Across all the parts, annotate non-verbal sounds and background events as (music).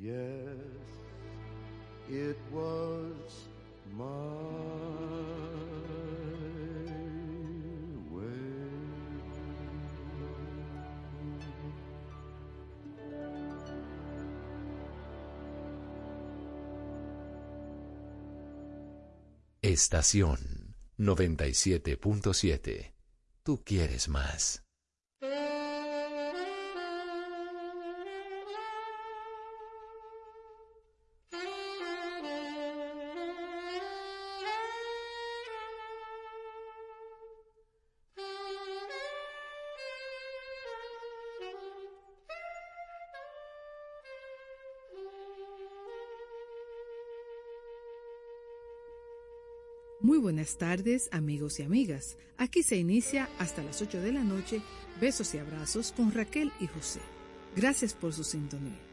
Yes, it was my way. Estación 97.7. Tú quieres más. Muy buenas tardes, amigos y amigas. Aquí se inicia hasta las 8 de la noche Besos y Abrazos con Raquel y José. Gracias por su sintonía.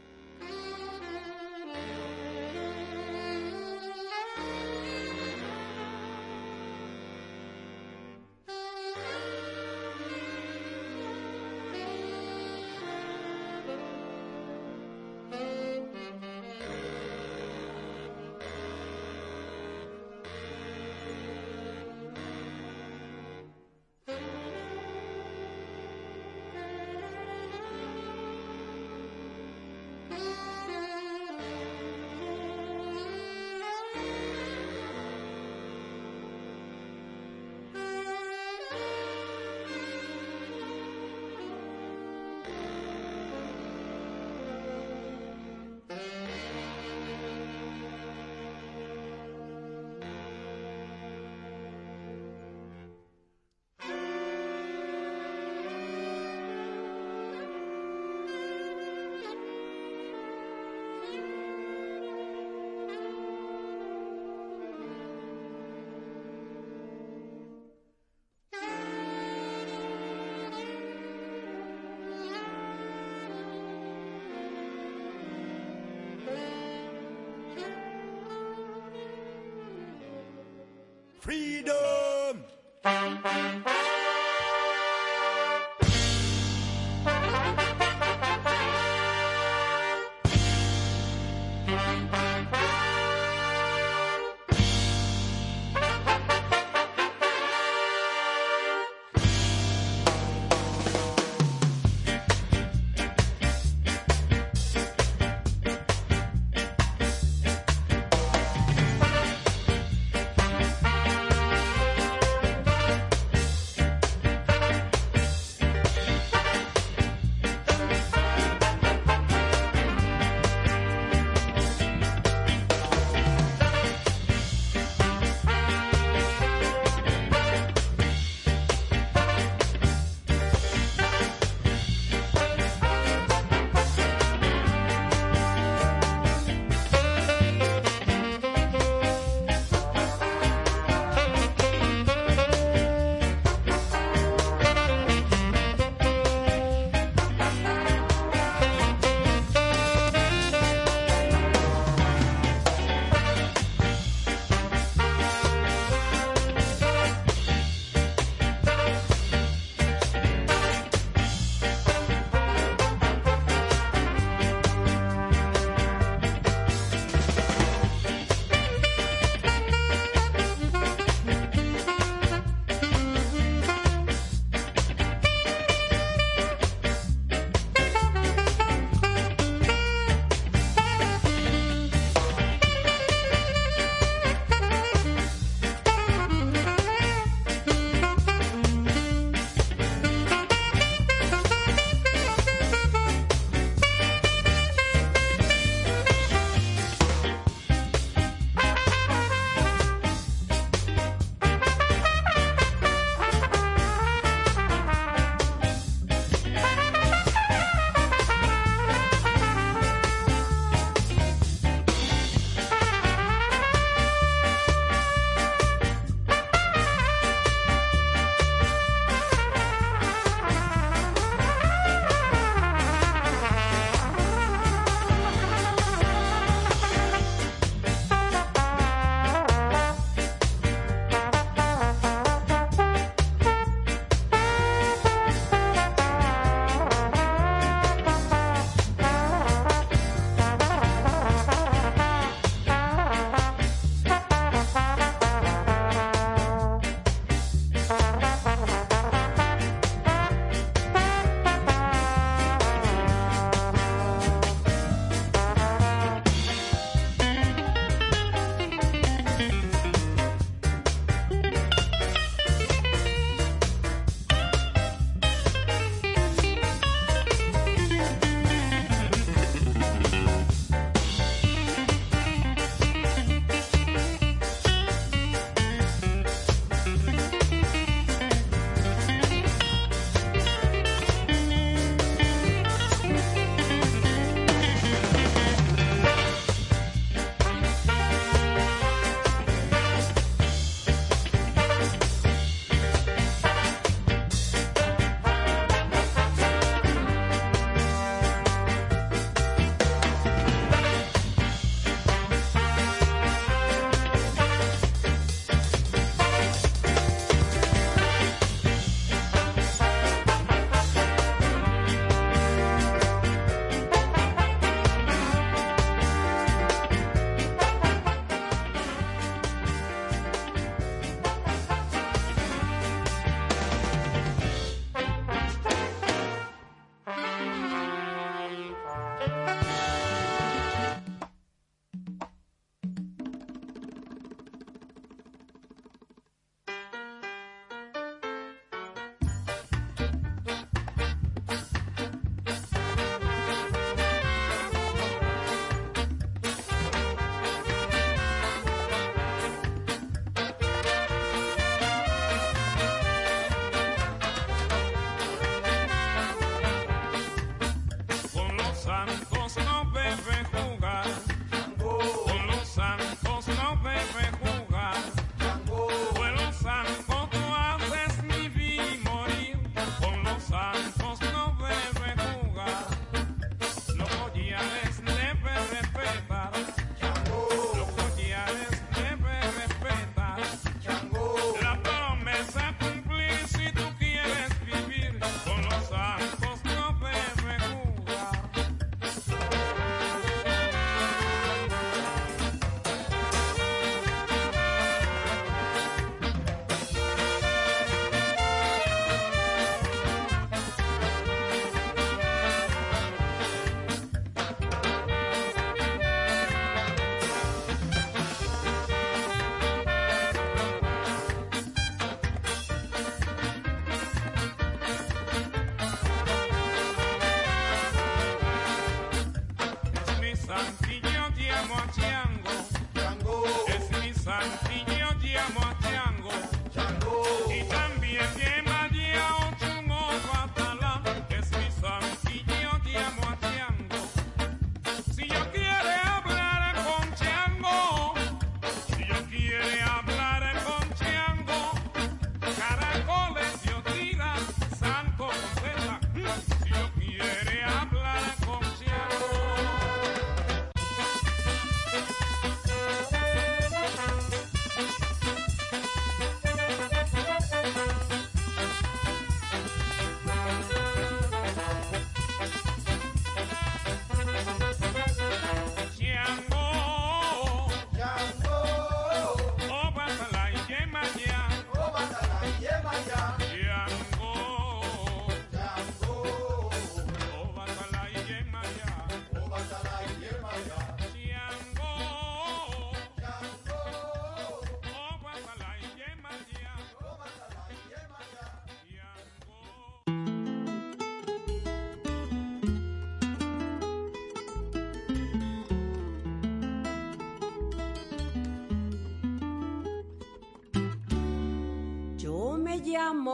Freedom!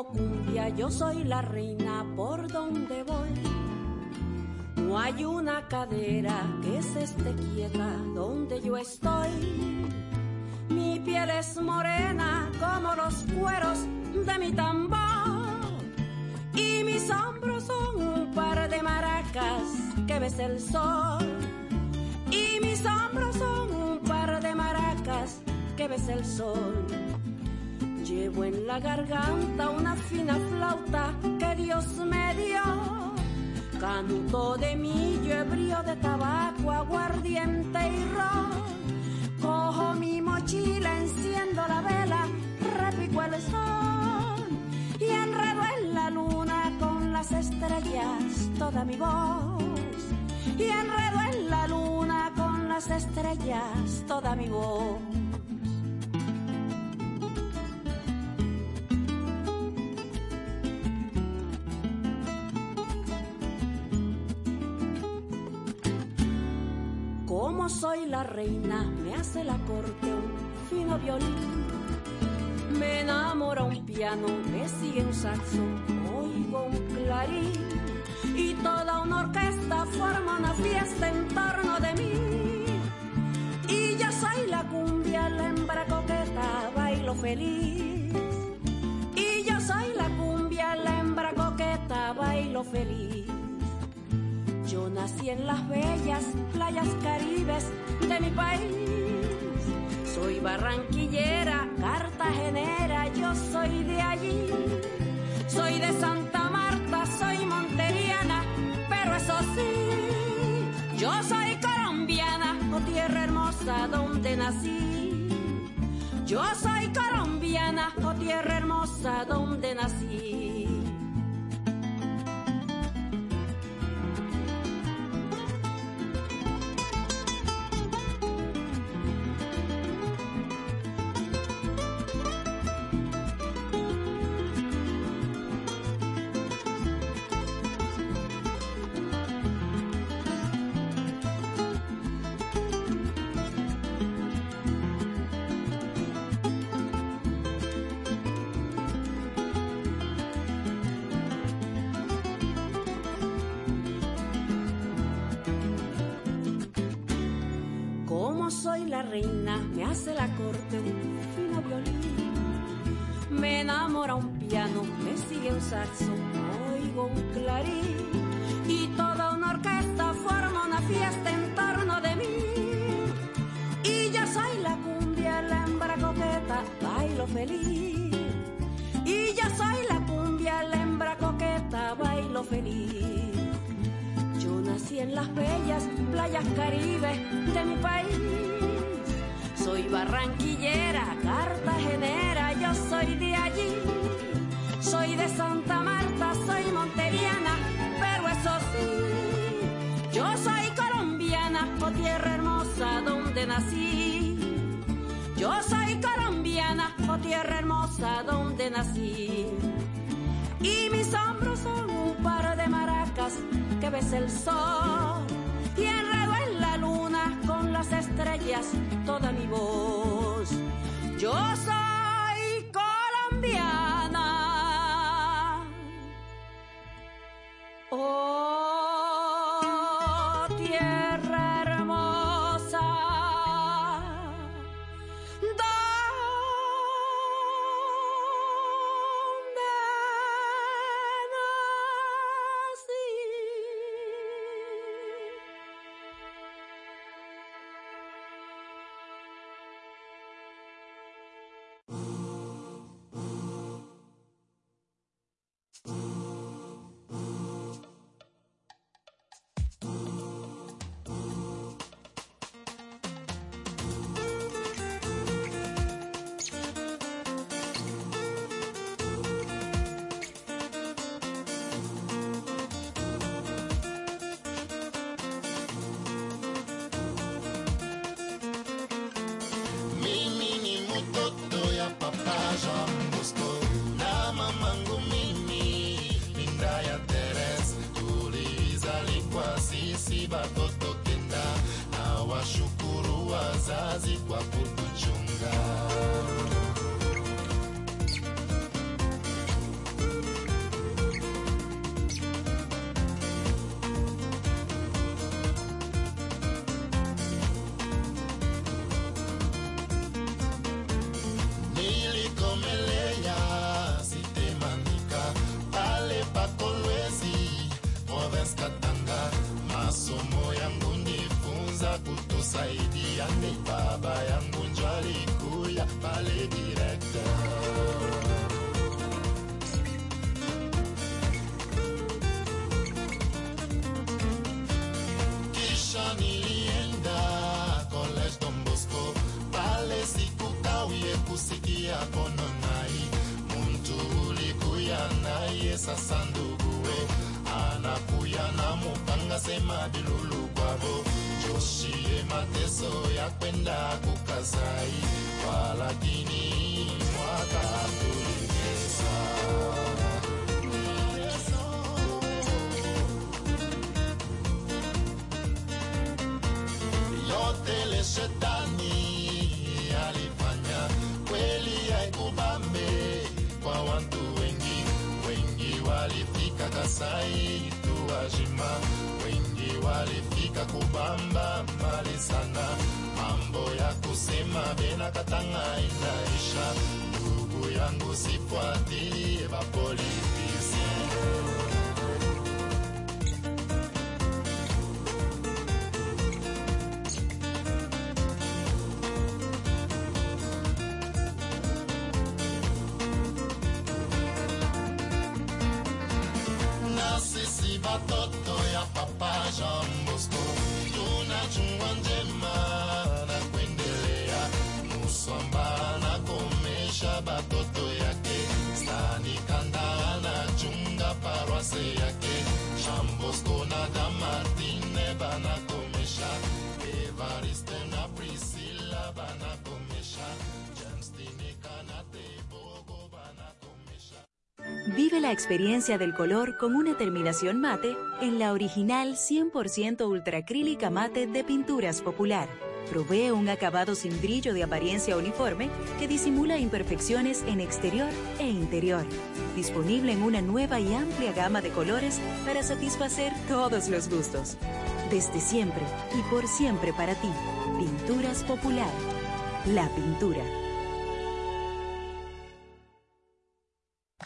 Cumbia, yo soy la reina por donde voy. No hay una cadera que se esté quieta donde yo estoy. Mi piel es morena como los cueros de mi tambor. Y mis hombros son un par de maracas que ves el sol. Y mis hombros son un par de maracas que ves el sol. Llevo en la garganta una fina flauta que Dios me dio. Canto de millo, ebrio de tabaco, aguardiente y ron. Cojo mi mochila, enciendo la vela, repico el sol. Y enredo en la luna con las estrellas toda mi voz. Y enredo en la luna con las estrellas toda mi voz. Soy la reina, me hace la corte un fino violín. Me enamora un piano, me sigue un saxo, oigo un clarín. Y toda una orquesta forma una fiesta en torno de mí. Y yo soy la cumbia, la hembra coqueta, bailo feliz. Y yo soy la cumbia, la hembra coqueta, bailo feliz. Nací en las bellas playas caribes de mi país. Soy barranquillera, cartagenera, yo soy de allí. Soy de Santa Marta, soy monteriana, pero eso sí, yo soy colombiana, oh tierra hermosa donde nací. Yo soy colombiana, oh tierra hermosa donde nací. Me hace la corte un fino violín. Me enamora un piano, me sigue un saxo, oigo un clarín. alifika kubamba mbali sana, mambo ya kusema bena katanga inaisha. Ndugu yangu, sifuatie mapolitisi. Vive la experiencia del color con una terminación mate en la original 100% ultracrílica mate de Pinturas Popular. Provee un acabado sin brillo de apariencia uniforme que disimula imperfecciones en exterior e interior. Disponible en una nueva y amplia gama de colores para satisfacer todos los gustos. Desde siempre y por siempre para ti. Pinturas Popular. La pintura.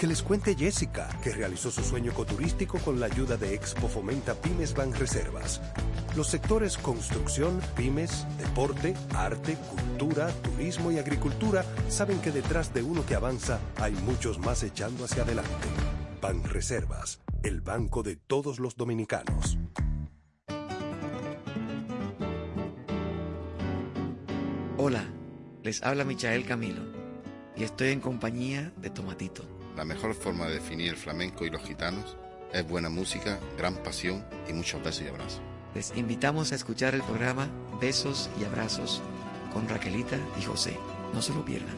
Que les cuente Jessica, que realizó su sueño ecoturístico con la ayuda de Expo Fomenta Pymes Ban Reservas. Los sectores construcción, pymes, deporte, arte, cultura, turismo y agricultura saben que detrás de uno que avanza hay muchos más echando hacia adelante. Ban Reservas, el banco de todos los dominicanos. Hola, les habla Michael Camilo y estoy en compañía de Tomatito. La mejor forma de definir el flamenco y los gitanos es buena música, gran pasión y muchos besos y abrazos. Les invitamos a escuchar el programa Besos y Abrazos con Raquelita y José. No se lo pierdan.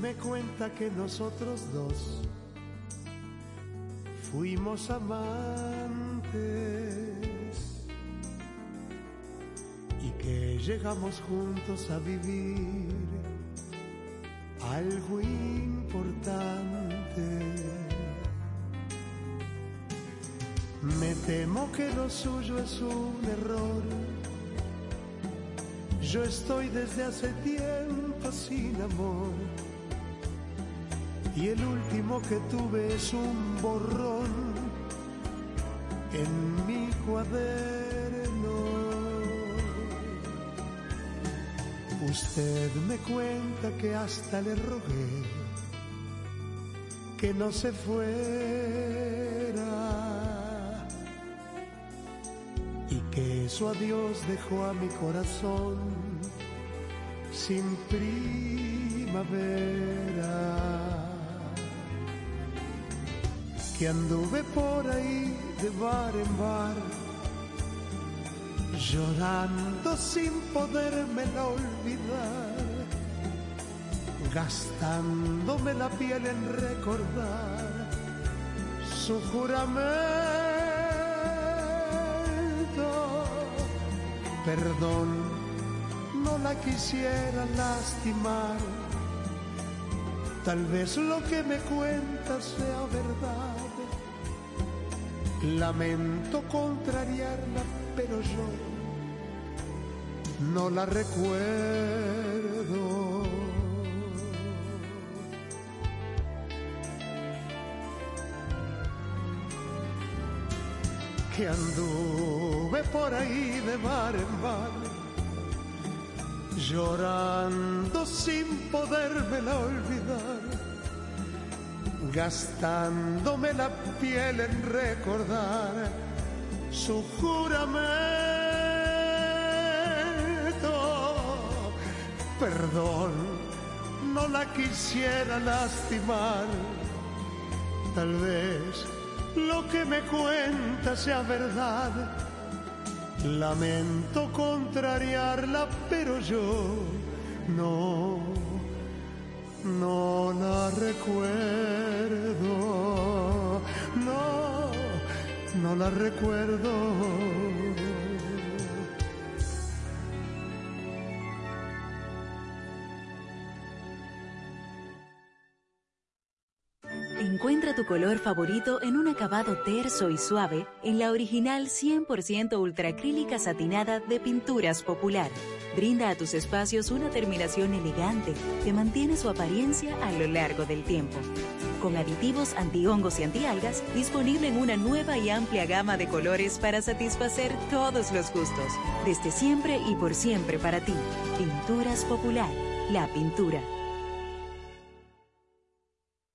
Me cuenta que nosotros dos fuimos amantes y que llegamos juntos a vivir algo importante. Me temo que lo suyo es un error. Yo estoy desde hace tiempo sin amor. Y el último que tuve es un borrón en mi cuaderno. Usted me cuenta que hasta le rogué que no se fuera y que su adiós dejó a mi corazón sin primavera. Que anduve por ahí de bar en bar llorando sin podérmela olvidar, gastándome la piel en recordar su juramento. Perdón, no la quisiera lastimar, tal vez lo que me cuenta sea verdad. Lamento contrariarla, pero yo no la recuerdo. Que anduve por ahí de bar en bar, llorando sin podérmela olvidar, gastándome la piel en recordar su juramento. Perdón, no la quisiera lastimar. Tal vez lo que me cuenta sea verdad. Lamento contrariarla, pero yo no, no la recuerdo. No no la recuerdo. Encuentra tu color favorito en un acabado terso y suave en la original 100% ultracrílica satinada de Pinturas Popular. Brinda a tus espacios una terminación elegante que mantiene su apariencia a lo largo del tiempo. Con aditivos antihongos y antialgas, disponible en una nueva y amplia gama de colores para satisfacer todos los gustos. Desde siempre y por siempre para ti. Pinturas Popular. La pintura.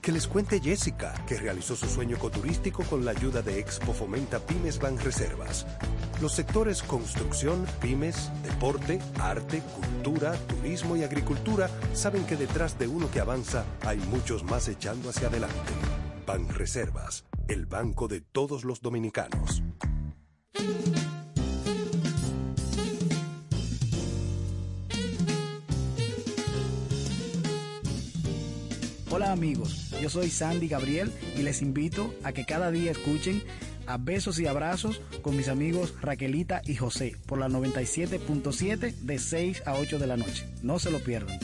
Que les cuente Jessica, que realizó su sueño ecoturístico con la ayuda de Expo Fomenta Pymes Banreservas. Los sectores construcción, pymes, deporte, arte, cultura, turismo y agricultura saben que detrás de uno que avanza hay muchos más echando hacia adelante. Banreservas, el banco de todos los dominicanos. Hola amigos, yo soy Sandy Gabriel y les invito a que cada día escuchen a Besos y Abrazos con mis amigos Raquelita y José por la 97.7 de 6 a 8 de la noche. No se lo pierdan.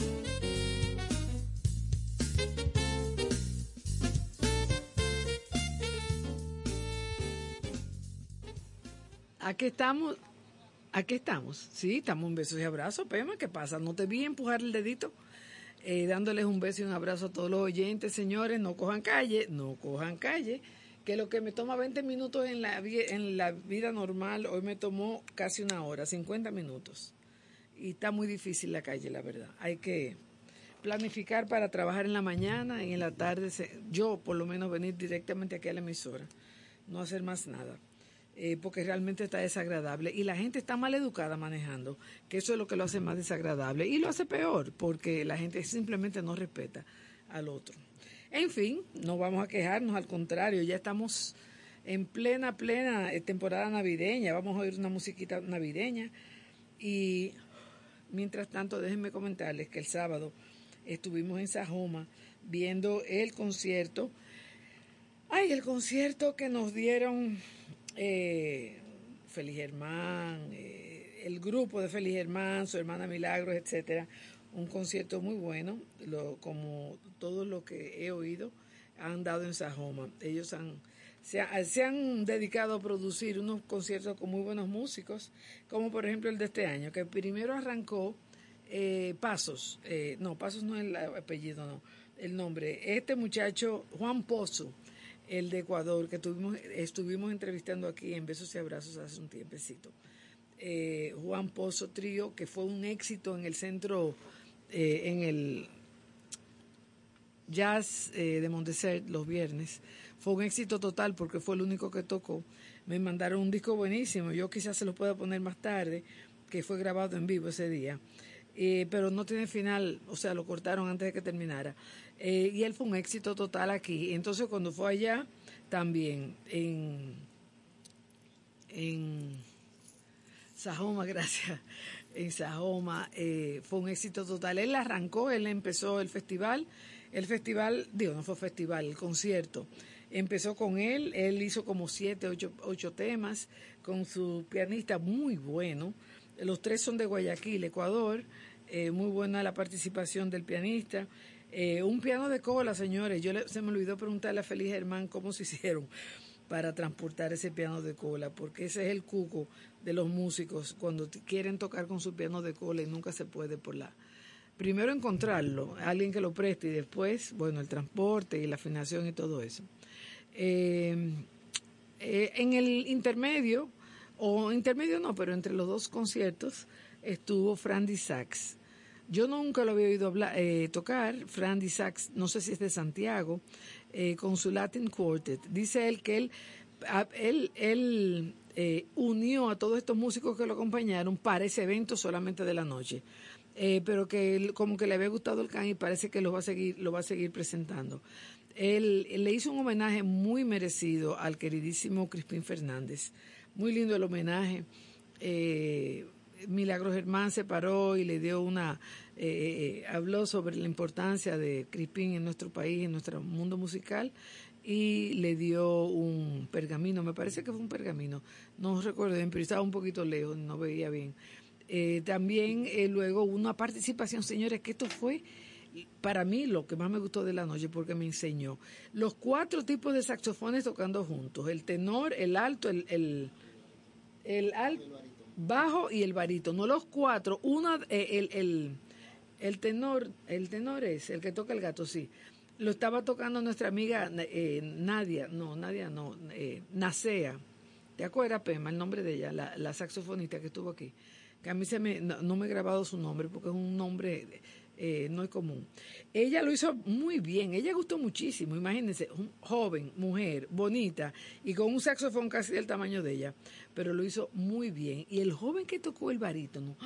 Aquí estamos, aquí estamos, sí, estamos en besos y abrazos, Pema, ¿qué pasa? ¿No te vi empujar el dedito? Eh, dándoles un beso y un abrazo a todos los oyentes, señores, no cojan calle, no cojan calle, que lo que me toma 20 minutos en la, en la vida normal, hoy me tomó casi una hora, 50 minutos. Y está muy difícil la calle, la verdad. Hay que planificar para trabajar en la mañana y en la tarde, yo por lo menos venir directamente aquí a la emisora, no hacer más nada. Eh, porque realmente está desagradable. Y la gente está mal educada manejando, que eso es lo que lo hace más desagradable. Y lo hace peor, porque la gente simplemente no respeta al otro. En fin, no vamos a quejarnos, al contrario, ya estamos en plena, plena eh, temporada navideña, vamos a oír una musiquita navideña. Y mientras tanto déjenme comentarles que el sábado estuvimos en Sajoma viendo el concierto, ay, el concierto que nos dieron eh, Feliz Germán, eh, el grupo de Feliz Germán, su hermana Milagros, etcétera. Un concierto muy bueno, lo, como todo lo que he oído, han dado en Sajoma. Ellos han se, han dedicado a producir unos conciertos con muy buenos músicos, como por ejemplo el de este año, que primero arrancó eh, Pasos, eh, no, Pasos no es el apellido, no, el nombre. Este muchacho, Juan Pozo, el de Ecuador, que tuvimos, estuvimos entrevistando aquí en Besos y Abrazos hace un tiempecito. Eh, Juan Pozo Trío, que fue un éxito en el centro, eh, en el Jazz eh, de Montesert los viernes. Fue un éxito total porque fue el único que tocó. Me mandaron un disco buenísimo, yo quizás se lo pueda poner más tarde, que fue grabado en vivo ese día. Pero no tiene final, o sea, lo cortaron antes de que terminara. Eh, y él fue un éxito total aquí. Entonces cuando fue allá, también en, en Sajoma, (laughs) gracias, en Sajoma, eh, fue un éxito total. Él arrancó, él empezó el festival, el festival, digo, no fue festival, el concierto. Empezó con él, él hizo como siete, ocho, ocho temas con su pianista muy bueno. Los tres son de Guayaquil, Ecuador. Eh, muy buena la participación del pianista. Eh, un piano de cola, señores. Yo se me olvidó preguntarle a Feliz Germán cómo se (laughs) hicieron para transportar ese piano de cola, porque ese es el cuco de los músicos cuando quieren tocar con su piano de cola y nunca se puede por la... Primero encontrarlo, alguien que lo preste y después, bueno, el transporte y la afinación y todo eso. Eh, eh, en el intermedio, o intermedio no, pero entre los dos conciertos, estuvo Frandy Sachs yo nunca lo había oído hablar, eh, tocar, Frandy Sachs, no sé si es de Santiago, eh, con su Latin Quartet. Dice él que él, él, eh, unió a todos estos músicos que lo acompañaron para ese evento solamente de la noche. pero que él, como que le había gustado el can y parece que lo va a seguir, lo va a seguir presentando. Él, él, le hizo un homenaje muy merecido al queridísimo Crispín Fernández. Muy lindo el homenaje. Eh, Milagro Germán se paró y le dio una, eh, eh, habló sobre la importancia de Crispín en nuestro país, en nuestro mundo musical, y le dio un pergamino, me parece que fue un pergamino, no recuerdo pero estaba un poquito lejos, no veía bien. Eh, también luego una participación, señores, que esto fue para mí lo que más me gustó de la noche porque me enseñó. Los cuatro tipos de saxofones tocando juntos, el tenor, el alto, el, el, el alto bajo y el no los cuatro, una, eh, el, el, el, tenor, el tenor es el que toca el gato, sí. Lo estaba tocando nuestra amiga eh, Nadia, no, Nadia no, eh, Nacea. ¿Te acuerdas, Pema, el nombre de ella, la, la saxofonista que estuvo aquí? Que a mí se me, no, me he grabado su nombre porque es un nombre eh, no es común. Ella lo hizo muy bien, ella gustó muchísimo, imagínense, un joven, mujer, bonita y con un saxofón casi del tamaño de ella, pero lo hizo muy bien. Y el joven que tocó el barítono,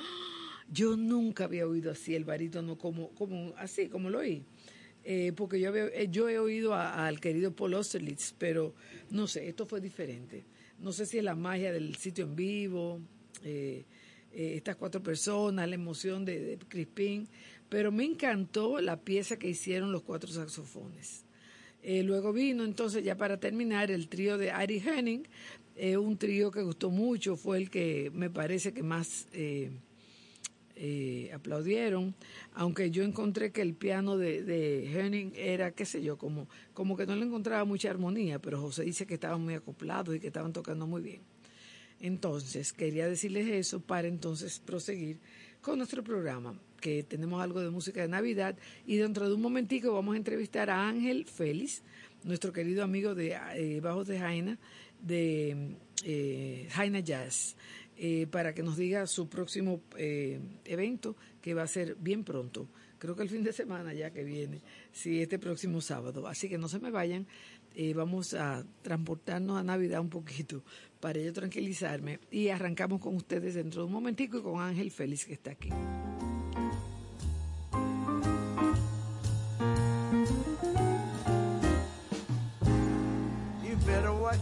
yo nunca había oído así el barítono como, como así, como lo oí. Eh, porque yo, eh, yo he oído al querido Paul Osterlitz, pero no sé, esto fue diferente. No sé si es la magia del sitio en vivo, estas cuatro personas, la emoción de, de pero me encantó la pieza que hicieron los cuatro saxofones. Eh, luego vino entonces ya para terminar el trío de Ari Henning, eh, un trío que gustó mucho, fue el que me parece que más eh, aplaudieron, aunque yo encontré que el piano de, de, Henning era, qué sé yo, como, como que no le encontraba mucha armonía, pero José dice que estaban muy acoplados y que estaban tocando muy bien. Entonces, quería decirles eso para entonces proseguir con nuestro programa que tenemos algo de música de Navidad y dentro de un momentico vamos a entrevistar a Ángel Félix, nuestro querido amigo de eh, Bajos de Jaina, de eh, Jaina Jazz, eh, para que nos diga su próximo evento que va a ser bien pronto, creo que el fin de semana ya que viene, sí, este próximo sábado. Así que no se me vayan, eh, vamos a transportarnos a Navidad un poquito para yo tranquilizarme y arrancamos con ustedes dentro de un momentico y con Ángel Félix que está aquí.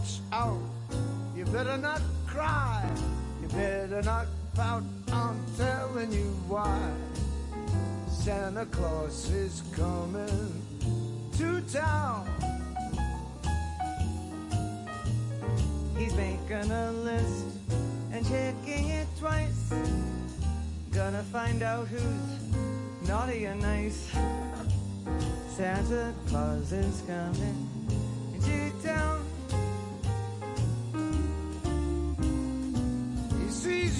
Watch out. You better not cry. You better not pout. I'm telling you why. Santa Claus is coming to town. He's making a list and checking it twice. Gonna find out who's naughty and nice. Santa Claus is coming to town.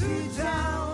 to town.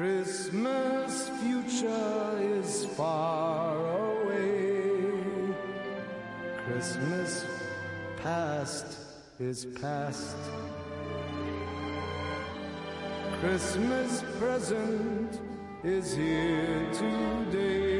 Christmas future is far away. Christmas past is past. Christmas present is here today,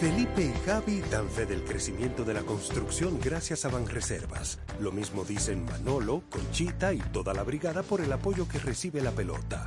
Felipe y Gaby dan fe del crecimiento de la construcción gracias a Banreservas. Lo mismo dicen Manolo, Conchita y toda la brigada por el apoyo que recibe la pelota.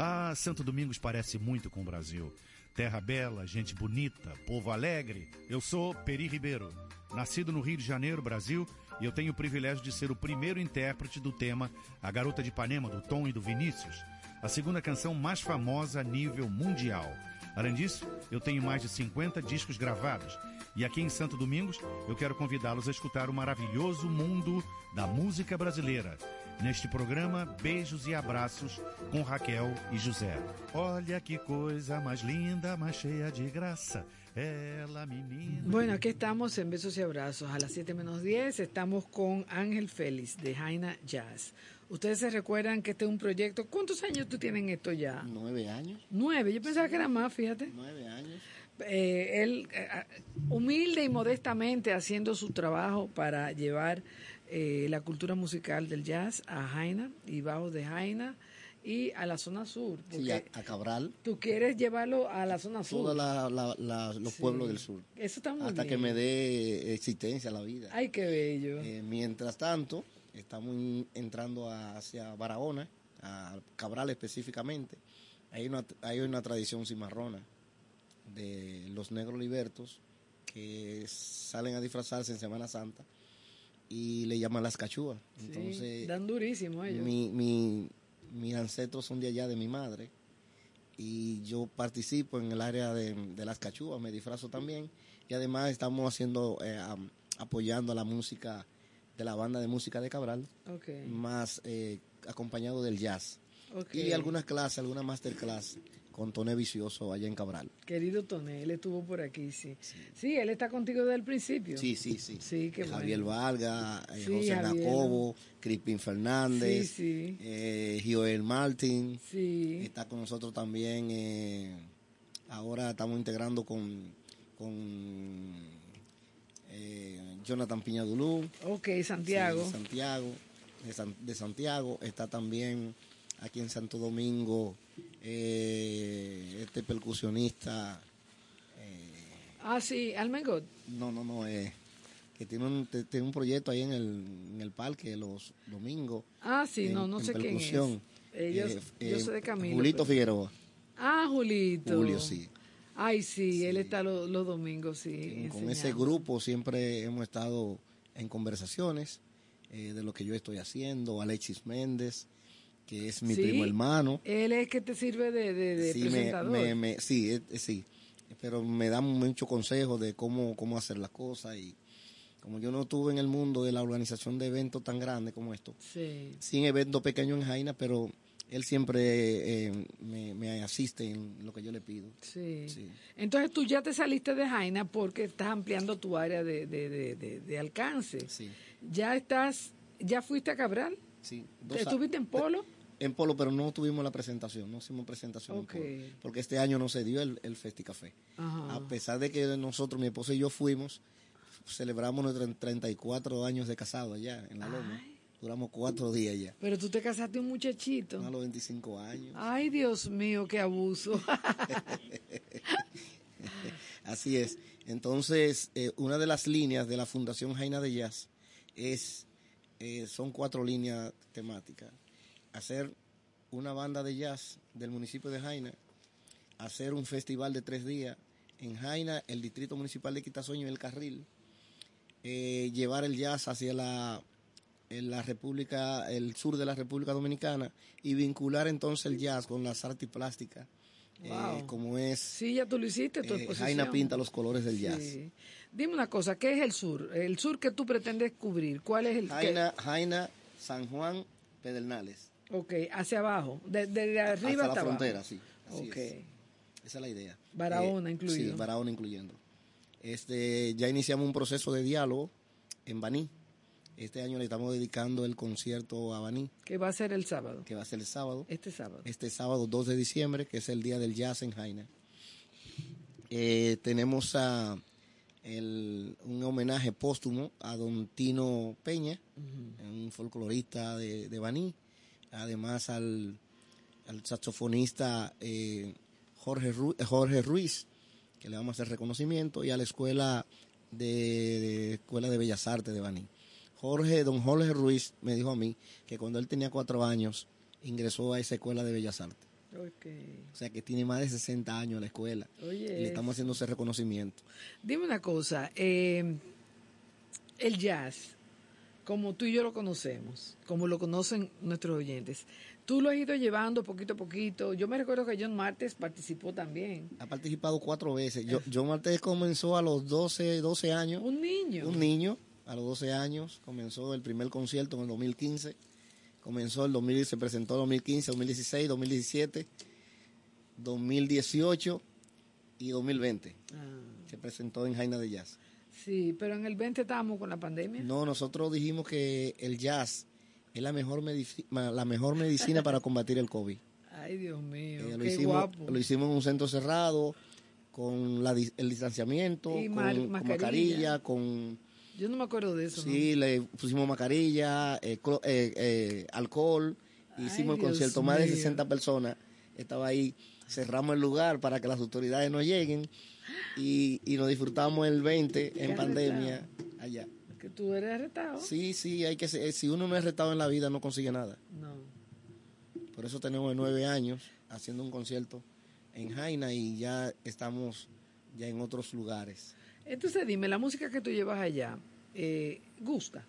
Ah, Santo Domingos parece muito com o Brasil. Terra bela, gente bonita, povo alegre. Eu sou Peri Ribeiro. Nascido no Rio de Janeiro, Brasil, e eu tenho o privilégio de ser o primeiro intérprete do tema A Garota de Ipanema, do Tom e do Vinícius, a segunda canção mais famosa a nível mundial. Além disso, eu tenho mais de 50 discos gravados. E aqui em Santo Domingos, eu quero convidá-los a escutar o maravilhoso mundo da música brasileira. Neste programa, beijos e abraços com Raquel e José. Olha que coisa mais linda, mais cheia de graça. Ela, menina. Bueno, aquí estamos en Besos y Abrazos. A las 7 menos 10 estamos con Ángel Félix de Jaina Jazz. Ustedes se recuerdan que este es un proyecto. ¿Cuántos años tú tienes en esto ya? Nueve años. Nueve. Yo pensaba que era más, fíjate. Nueve años. Eh, él, eh, humilde y modestamente, haciendo su trabajo para llevar eh, la cultura musical del jazz a Jaina y bajo de Jaina y a la zona sur. Sí, a, a Cabral. Tú quieres llevarlo a la zona sur. Todos los Sí. pueblos del sur. Eso está muy Hasta bien. que me dé existencia la vida. Ay, qué bello. Eh, mientras tanto, estamos entrando a- hacia Barahona, a Cabral específicamente. Hay una, hay una tradición cimarrona de los negros libertos que salen a disfrazarse en Semana Santa y le llaman las cachúas. Sí, Entonces, dan durísimo ellos. mi, mi, mis ancestros son de allá, de mi madre, y yo participo en el área de, de las cachúas, me disfrazo también, y además estamos haciendo, eh, am- apoyando a la música de la banda de música de Cabral, más eh, acompañado del jazz, y algunas clases, algunas masterclass con Toné Vicioso allá en Cabral. Querido Toné, él estuvo por aquí, sí. Sí, él está contigo desde el principio. Sí, sí, sí. Sí, qué Javier bueno. Valga, eh, Sí, José Javier. Jacobo, Crispin Fernández, Sí, eh, Joel Martin. Sí. Está con nosotros también. eh, ahora estamos integrando con, con eh, Jonathan Piñadulú. Ok, Santiago. Santiago. De, San- de Santiago. Está también aquí en Santo Domingo eh, este percusionista. Ah, sí, Almengot. No, no, no. Eh, que tiene un, te- tiene un proyecto ahí en el, en el parque los domingos. Ah, sí, en- no, no sé quién es. Ellos, Eh, yo eh, sé de Camilo. Julito pero- Figueroa. Ah, Julito. Julio, sí. Ay, sí, él está lo- los domingos, sí. Con ese grupo siempre hemos estado en conversaciones eh, de lo que yo estoy haciendo. Alexis Méndez, que es mi Sí, primo hermano. Él es que te sirve de, de, de Sí, presentador. me- me- sí, eh, eh, sí. Pero me dan mucho consejo de cómo, cómo hacer las cosas. Y como yo no estuve en el mundo de la organización de eventos tan grandes como esto, Sí. sin eventos pequeños en Jaina, pero él siempre eh, me, me asiste en lo que yo le pido. Sí. Sí. Entonces tú ya te saliste de Jaina porque estás ampliando tu área de, de, de, alcance. Sí. Ya estás, ya fuiste a Cabral. Sí, dos ¿Estuviste en Polo? En Polo, pero no tuvimos la presentación, no hicimos presentación en Polo, porque este año no se dio el, el Festicafé. Ajá. A pesar de que nosotros, mi esposa y yo fuimos, celebramos nuestros 34 años de casado allá en La Loma. Duramos cuatro días ya, Pero tú te casaste un muchachito. a los 25 años. Ay, Dios mío, qué abuso. (laughs) Así es. Entonces, eh, una de las líneas de la Fundación Jaina de Jazz es, eh, son cuatro líneas temáticas. Hacer una banda de jazz del municipio de Jaina, hacer un festival de tres días en Jaina, el Distrito Municipal de Quitasoño y el Carril, eh, llevar el jazz hacia la, en la República, el sur de la República Dominicana y vincular entonces el jazz con las artes plásticas, eh, como es Sí, ya tú lo hiciste, tu eh. Jaina pinta los colores del jazz. Dime una cosa, ¿qué es el sur? El sur que tú pretendes cubrir, ¿cuál es el que- Jaina, Jaina, San Juan, Pedernales. Ok, hacia abajo, de- desde arriba hasta hasta, la abajo. frontera, sí. Así Ok. es. Esa es la idea. Barahona Eh, incluido. Sí, Barahona incluyendo. Este, ya iniciamos un proceso de diálogo en Baní. Este año le estamos dedicando el concierto a Baní, Que va a ser el sábado, que va a ser el sábado. este sábado. Este sábado 2 de diciembre, que es el día del jazz en Jaina. Eh, tenemos a el- un homenaje póstumo a don Tino Peña, un folclorista de, de Baní. Además al, al saxofonista eh, Jorge, Ru- eh, Jorge Ruiz, que le vamos a hacer reconocimiento, y a la escuela de, de Escuela de Bellas Artes de Baní. Jorge, don Jorge Ruiz me dijo a mí que cuando él tenía cuatro años ingresó a esa escuela de Bellas Artes. O sea que tiene más de 60 años la escuela. Oye, Y le estamos haciendo ese reconocimiento. Dime una cosa, eh, el jazz, como tú y yo lo conocemos, como lo conocen nuestros oyentes. Tú lo has ido llevando poquito a poquito. Yo me recuerdo que John Martes participó también. Ha participado cuatro veces. Yo, John Martes comenzó a los 12, 12 años. Un niño. Un niño, a los 12 años. Comenzó el primer concierto en el 2015. Comenzó el 2000, se presentó en 2015, 2016, 2017, 2018 y 2020. Se presentó en Jaina de Jazz. Sí, pero en el 20 estábamos con la pandemia. No, nosotros dijimos que el jazz es la mejor, medicina, la mejor medicina para combatir el COVID. Ay, Dios mío, Eh, lo, qué hicimos, guapo. lo hicimos en un centro cerrado, con la el distanciamiento, Y con, mascarilla. con... Yo no me acuerdo de eso. Sí, le pusimos mascarilla, eh, eh, alcohol, hicimos el Dios concierto, más de mío. 60 personas, estaba ahí, cerramos el lugar para que las autoridades no lleguen y, y nos disfrutamos el 20 en pandemia allá. Que tú eres arrestado. Sí, sí, hay que ser- si uno no es retado en la vida no consigue nada. No. Por eso tenemos nueve años haciendo un concierto en Jaina y ya estamos ya en otros lugares. Entonces dime, la música que tú llevas allá, eh, ¿gusta?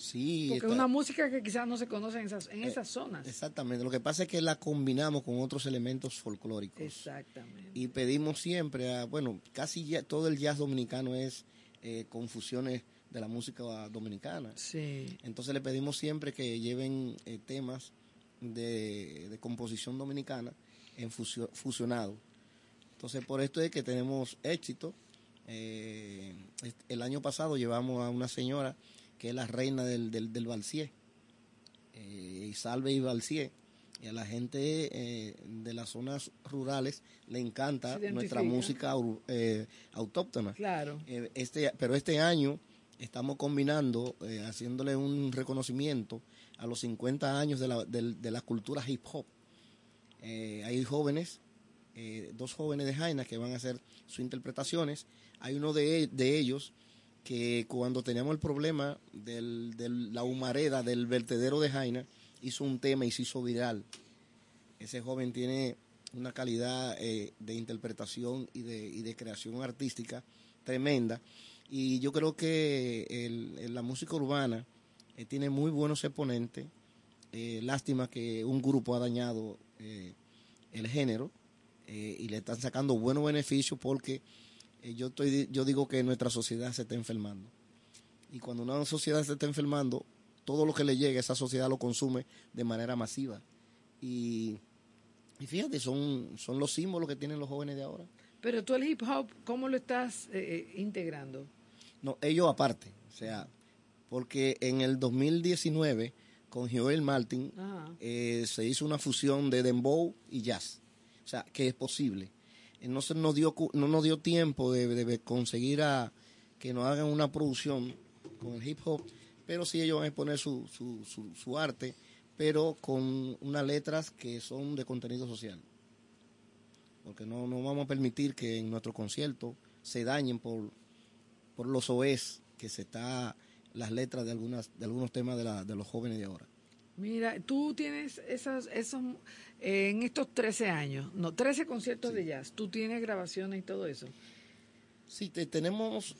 Sí, Porque es una música que quizás no se conoce en esas, en Eh, esas zonas. exactamente. Lo que pasa es que la combinamos con otros elementos folclóricos. Exactamente. Y pedimos siempre, a, bueno, casi ya todo el jazz dominicano es eh, con fusiones de la música dominicana. Sí. Entonces le pedimos siempre que lleven eh, temas de, de composición dominicana en fusio- fusionado. Entonces por esto es que tenemos éxito. Eh, el año pasado llevamos a una señora que es la reina del, del, del Balsier, eh, Isalve y Balsier. Y a la gente eh, de las zonas rurales le encanta nuestra música eh, autóctona. Claro. Este, pero este año estamos combinando, haciéndole un reconocimiento a los 50 años de la, de la cultura hip hop. Hay jóvenes, eh, dos jóvenes de Jaina que van a hacer sus interpretaciones. Hay uno de, de ellos que cuando teníamos el problema de la humareda del vertedero de Jaina, hizo un tema y se hizo viral. Ese joven tiene una calidad eh, de interpretación y de, y de creación artística tremenda. Y yo creo que el- la música urbana eh, tiene muy buenos exponentes. Eh, lástima que un grupo ha dañado el género y le están sacando buenos beneficios porque eh, yo, estoy, yo digo que nuestra sociedad se está enfermando. Y cuando una sociedad se está enfermando, todo lo que le llega a esa sociedad lo consume de manera masiva. Y, y fíjate, son, son los símbolos que tienen los jóvenes de ahora. Pero tú el hip hop, ¿cómo lo estás eh, eh, integrando? No, ellos aparte. O sea, porque en el 2019, con Joel Martin, eh, se hizo una fusión de dembow y jazz. O sea, que es posible. No, se nos dio, no nos dio tiempo de, de conseguir a que nos hagan una producción con el hip hop, pero sí ellos van a exponer su, su, su, su arte, pero con unas letras que son de contenido social. Porque no, no vamos a permitir que en nuestro concierto se dañen por, por los OES que se está las letras de algunas de algunos temas de, la, de los jóvenes de ahora. Mira, tú tienes esos, esos eh, en estos 13 años, no, 13 conciertos de jazz, tú tienes grabaciones y todo eso. Sí, te- tenemos,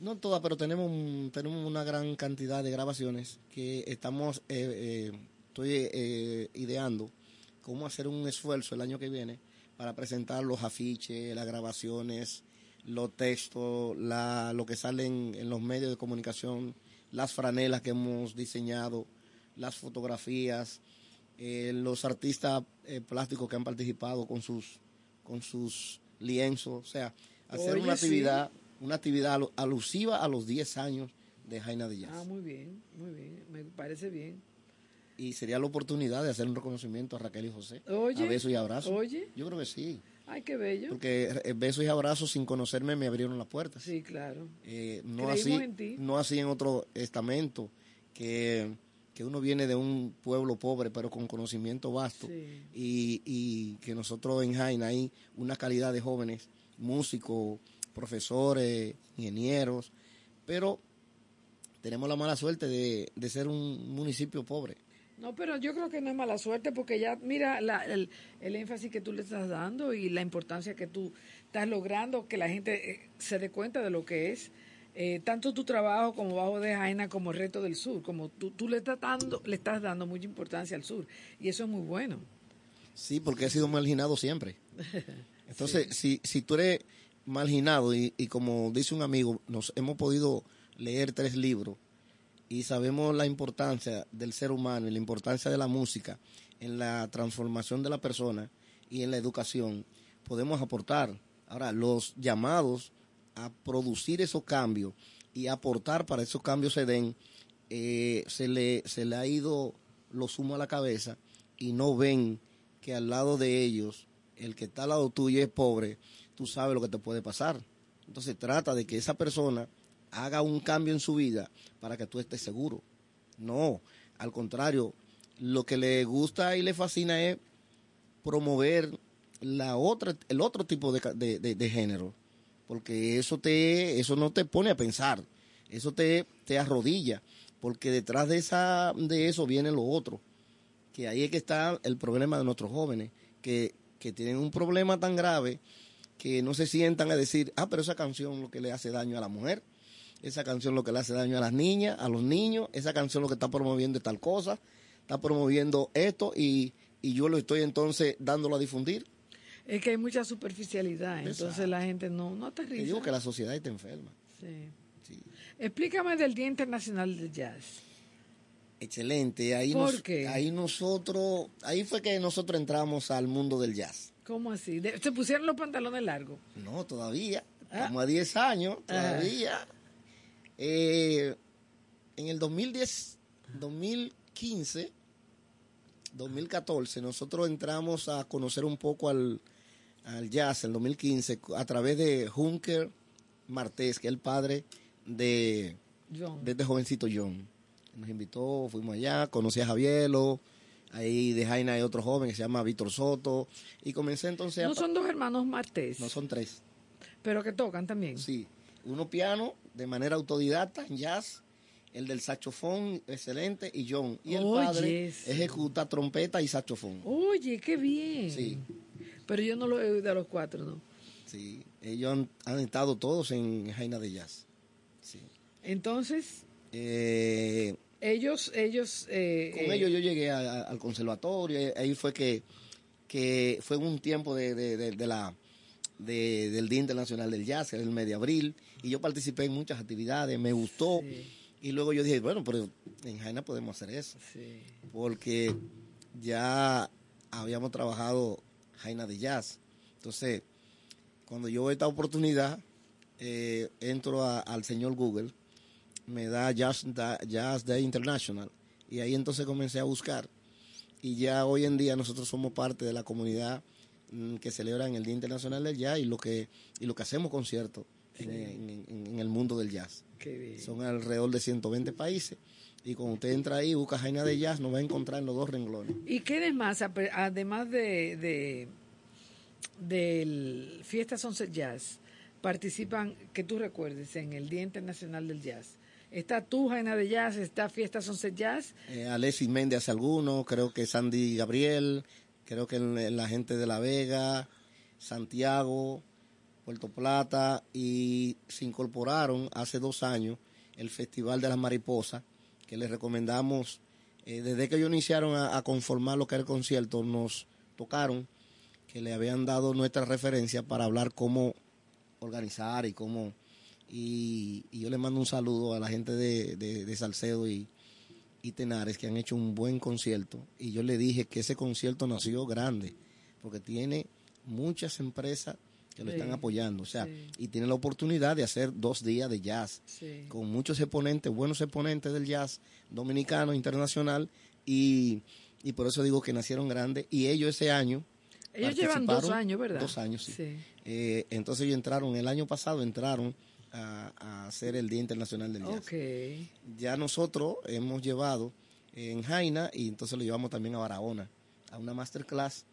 no todas, pero tenemos, tenemos una gran cantidad de grabaciones que estamos, eh, eh, estoy eh, ideando cómo hacer un esfuerzo el año que viene para presentar los afiches, las grabaciones, los textos, la, lo que sale en, en los medios de comunicación, las franelas que hemos diseñado, las fotografías, eh, los artistas eh, plásticos que han participado con sus, con sus lienzos, o sea, hacer Oye, una sí. actividad, una actividad alu- alusiva a los 10 años de Jaina de Jazz. Ah, muy bien, muy bien, me parece bien. Y sería la oportunidad de hacer un reconocimiento a Raquel y José. Oye, a besos y abrazos. oye. Yo creo que sí. Ay, qué bello. Porque eh, besos y abrazos sin conocerme me abrieron las puertas. Sí, claro. Eh, no, Creímos así, en ti. no así en otro estamento, que, que uno viene de un pueblo pobre pero con conocimiento vasto. Sí. Y, y que nosotros en Jaina hay una calidad de jóvenes, músicos, profesores, ingenieros, pero tenemos la mala suerte de, de ser un municipio pobre. No, pero yo creo que no es mala suerte porque ya, mira la- el, el énfasis que tú le estás dando y la importancia que tú estás logrando, que la gente eh, se dé cuenta de lo que es eh, tanto tu trabajo como Bajo de Jaina como el reto del sur, como tú, tú le, estás dando, le estás dando mucha importancia al sur y eso es muy bueno. Sí, porque he sido marginado siempre. (laughs) Entonces, si, si tú eres marginado y, y como dice un amigo, nos hemos podido leer tres libros y sabemos la importancia del ser humano y la importancia de la música en la transformación de la persona y en la educación, podemos aportar. Ahora, los llamados a producir esos cambios y aportar para esos cambios se den, eh, se, le, se le ha ido lo sumo a la cabeza y no ven que al lado de ellos, el que está al lado tuyo es pobre, tú sabes lo que te puede pasar. Entonces trata de que esa persona haga un cambio en su vida para que tú estés seguro. No, al contrario, lo que le gusta y le fascina es promover la otra, el otro tipo de, de, de, de género, porque eso te, eso no te pone a pensar, eso te, te arrodilla, porque detrás de esa, de eso viene lo otro, que ahí es que está el problema de nuestros jóvenes, que, que tienen un problema tan grave que no se sientan a decir, ah, pero esa canción lo que le hace daño a la mujer, esa canción lo que le hace daño a las niñas, a los niños, esa canción lo que está promoviendo es tal cosa, está promoviendo esto y, y yo lo estoy entonces dándolo a difundir. Es que hay mucha superficialidad, entonces la gente no, no Te aterriza. digo que la sociedad está enferma. Sí. Sí. Explícame del Día Internacional del Jazz. Excelente. Ahí, ¿Por nos- qué? ahí nosotros, ahí fue que nosotros entramos al mundo del jazz. ¿Cómo así? ¿Se pusieron los pantalones largos? No, todavía. Ah. Estamos a 10 años, Ah. todavía. Eh, en el 2010, 2015, 2014, nosotros entramos a conocer un poco al, al jazz en 2015 a través de Junker Martés, que es el padre de, John. de este jovencito John. Nos invitó, fuimos allá, conocí a Javielo, ahí de Jaina hay otro joven que se llama Víctor Soto, y comencé entonces a... No son dos hermanos Martés, No son tres. pero que tocan también. Sí, uno piano de manera autodidacta en jazz, el del saxofón excelente y John. Y el padre ejecuta trompeta y saxofón. Oye, qué bien. Sí. Pero yo no lo he oído a los cuatro, ¿no? Sí, ellos han, han estado todos en Jaina de Jazz. Sí. Entonces, Eh, ellos, ellos... eh, con eh, ellos yo llegué a- a- al conservatorio, eh, ahí fue que, que fue un tiempo de, de- de- de la de- del Día Internacional del Jazz, que era el mes de abril, y yo participé en muchas actividades, me gustó, Sí, y luego yo dije, bueno, pero en Jaina podemos hacer eso. sí. porque ya habíamos trabajado Jaina de Jazz. Entonces, cuando yo veo esta oportunidad, eh, entro a- al señor Google, me da Jazz, Da- Jazz Day International, y ahí entonces comencé a buscar. Y ya hoy en día nosotros somos parte de la comunidad mm, que celebra en el Día Internacional del Jazz y lo que, y lo que hacemos conciertos en, en- el mundo del jazz. Son alrededor de 120 países. Y cuando usted entra ahí, busca Jaina de Jazz, nos va a encontrar en los dos renglones. ¿Y qué más, además de, de del Fiesta Sunset Jazz, participan, que tú recuerdes, en el Día Internacional del Jazz? Está tu Jaina de Jazz, está Fiesta Sunset Jazz, Eh, Alexis Méndez hace algunos, creo que Sandy Gabriel, creo que la gente de La Vega, Santiago, Puerto Plata, y se incorporaron hace dos años el Festival de las Mariposas, que les recomendamos, eh, desde que ellos iniciaron a, conformar lo que era el concierto, nos tocaron, que le habían dado nuestra referencia para hablar cómo organizar y cómo... Y, y yo le mando un saludo a la gente de, de, de Salcedo y, y Tenares que han hecho un buen concierto. Y yo le dije que ese concierto nació grande, porque tiene muchas empresas que lo Sí, están apoyando. O sea, sí. y tiene la oportunidad de hacer dos días de jazz sí. con muchos exponentes, buenos exponentes del jazz dominicano, internacional, y, y por eso digo que nacieron grandes. Y ellos ese año. Ellos llevan dos años, ¿verdad? Dos años, sí. Eh, entonces ellos entraron, el año pasado entraron a, a hacer el Día Internacional del Jazz. Ok. Ya nosotros hemos llevado en Jaina y entonces lo llevamos también a Barahona, a una masterclass.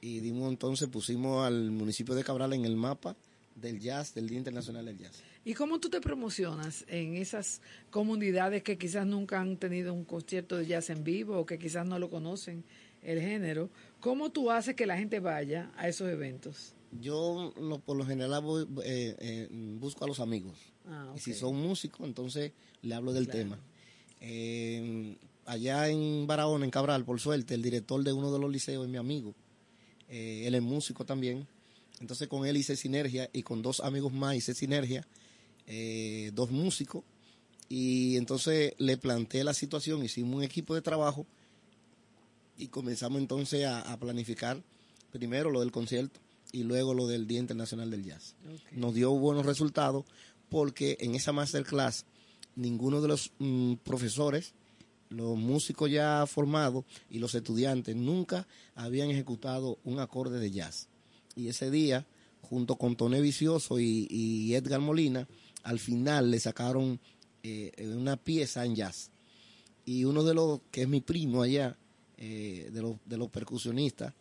Y dimos entonces, pusimos al municipio de Cabral en el mapa del jazz, del Día Internacional del Jazz. ¿Y cómo tú te promocionas en esas comunidades que quizás nunca han tenido un concierto de jazz en vivo o que quizás no lo conocen el género? ¿Cómo tú haces que la gente vaya a esos eventos? Yo lo- por lo general voy, eh, eh, busco a los amigos, Ah, Y si son músicos, entonces le hablo del Claro. tema. Eh, allá en Barahona, en Cabral, por suerte, el director de uno de los liceos es mi amigo. Eh, él es músico también. Entonces con él hice sinergia y con dos amigos más hice sinergia, eh, dos músicos. Y entonces le planteé la situación, hicimos un equipo de trabajo y comenzamos entonces a, a planificar primero lo del concierto y luego lo del Día Internacional del Jazz. Nos dio buenos resultados porque en esa masterclass ninguno de los mm, profesores, los músicos ya formados y los estudiantes nunca habían ejecutado un acorde de jazz. Y ese día, junto con Toné Vicioso y, y Edgar Molina, al final le sacaron eh, una pieza en jazz. Y uno de los, que es mi primo allá, eh, de, los, de los percusionistas,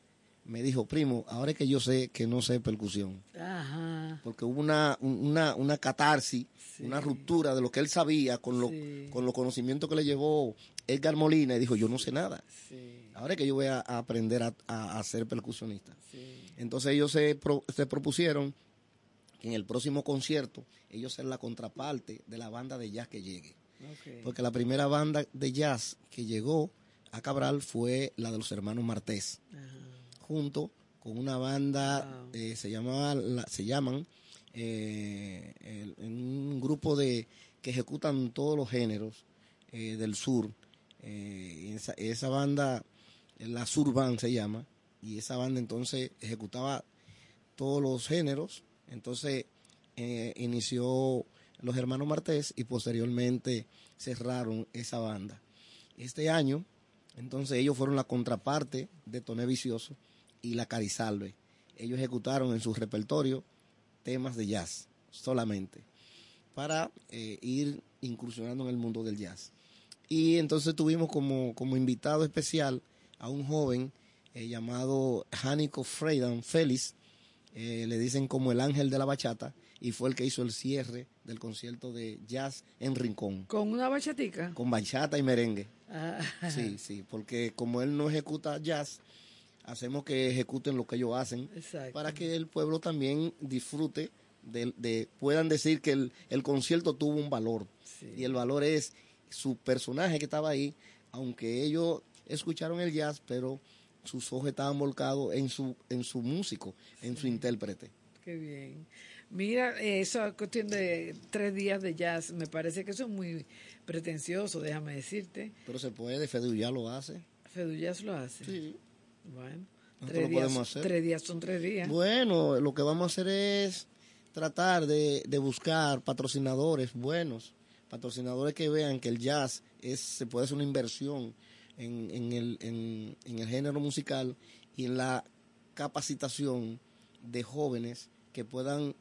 me dijo, primo, ahora es que yo sé que no sé percusión Ajá. porque hubo una, una, una catarsis, una ruptura de lo que él sabía con, lo, con los conocimientos que le llevó Edgar Molina y dijo, yo no sé nada. Ahora es que yo voy a, a aprender a, a- a ser percusionista. Entonces ellos se, pro- se propusieron que en el próximo concierto ellos ser la contraparte de la banda de jazz que llegue. Porque la primera banda de jazz que llegó a Cabral fue la de los hermanos Martés, junto con una banda, eh, se llamaba, la- se llaman, eh, el- un grupo de que ejecutan todos los géneros eh, del sur. Eh, esa, banda, la Surban se llama, y esa banda entonces ejecutaba todos los géneros. Entonces eh, inició los hermanos Martés y posteriormente cerraron esa banda. Este año, entonces ellos fueron la contraparte de Toné Vicioso y la Carizalve. Ellos ejecutaron en su repertorio temas de jazz solamente para eh, ir incursionando en el mundo del jazz. Y entonces tuvimos como, como invitado especial a un joven eh, llamado Jánico Freidan Félix, eh, le dicen como el ángel de la bachata, y fue el que hizo el cierre del concierto de jazz en Rincón, Con una bachatica. con bachata y merengue. Ah. Sí, sí, porque como él no ejecuta jazz, hacemos que ejecuten lo que ellos hacen Exacto. para que el pueblo también disfrute de, de- puedan decir que el, el concierto tuvo un valor y el valor es su personaje que estaba ahí aunque ellos escucharon el jazz pero sus ojos estaban volcados en su en su músico en su intérprete Qué bien. Mira, esa cuestión de tres días de jazz, me parece que eso es muy pretencioso, déjame decirte. pero se puede Fedu ya lo hace Fedu Jazz lo hace. Sí. Bueno, tres lo días, podemos hacer. tres días son tres días. Bueno, lo que vamos a hacer es tratar de, de buscar patrocinadores buenos, patrocinadores que vean que el jazz es, se puede hacer una inversión en, en el, en, en el género musical y en la capacitación de jóvenes que puedan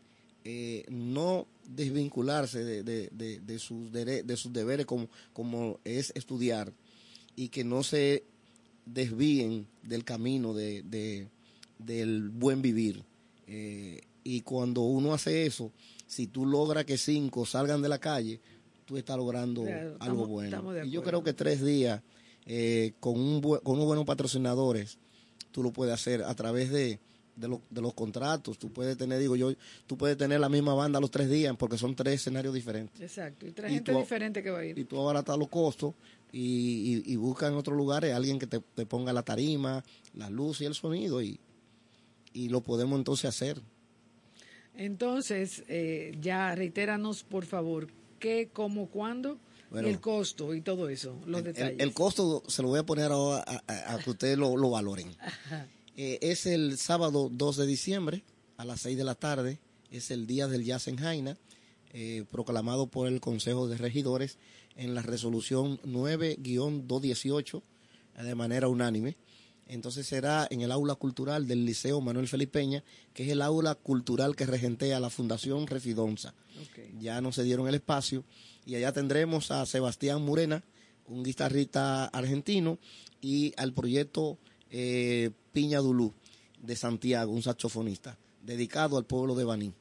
eh, no desvincularse de, de- de- sus, de sus deberes como, como es estudiar y que no se desvíen del camino de- del buen vivir. Eh, y cuando uno hace eso, si tú logras que cinco salgan de la calle, tú estás logrando Claro, algo estamos- bueno. estamos Y yo creo que tres días eh, con, un con unos buenos patrocinadores, tú lo puedes hacer a través de, de, lo- de los contratos. Tú puedes tener, digo yo, tú puedes tener la misma banda los tres días porque son tres escenarios diferentes. Exacto. Y tres Y gente tú- diferente que va a ir. Y tú abaratas los costos y, y, y busca en otros lugares a alguien que te, te ponga la tarima, la luz y el sonido y, y lo podemos entonces hacer. Entonces, eh, ya reitéranos, por favor, qué, cómo, cuándo, Bueno. y el costo y todo eso, los El, detalles. el costo se lo voy a poner ahora a, a- a que ustedes lo, lo valoren. (laughs) Eh, es el sábado 2 de diciembre a las 6 de la tarde. Es el Día del Jazz en Jaina, eh, proclamado por el Consejo de Regidores en la resolución 9-218 eh, de manera unánime. Entonces será en el aula cultural del Liceo Manuel Felipeña, que es el aula cultural que regentea la Fundación Refidonza. Ya nos se dieron el espacio y allá tendremos a Sebastián Murena, un guitarrista argentino, y al proyecto eh, Piña Dulú de Santiago, un saxofonista, dedicado al pueblo de Baní.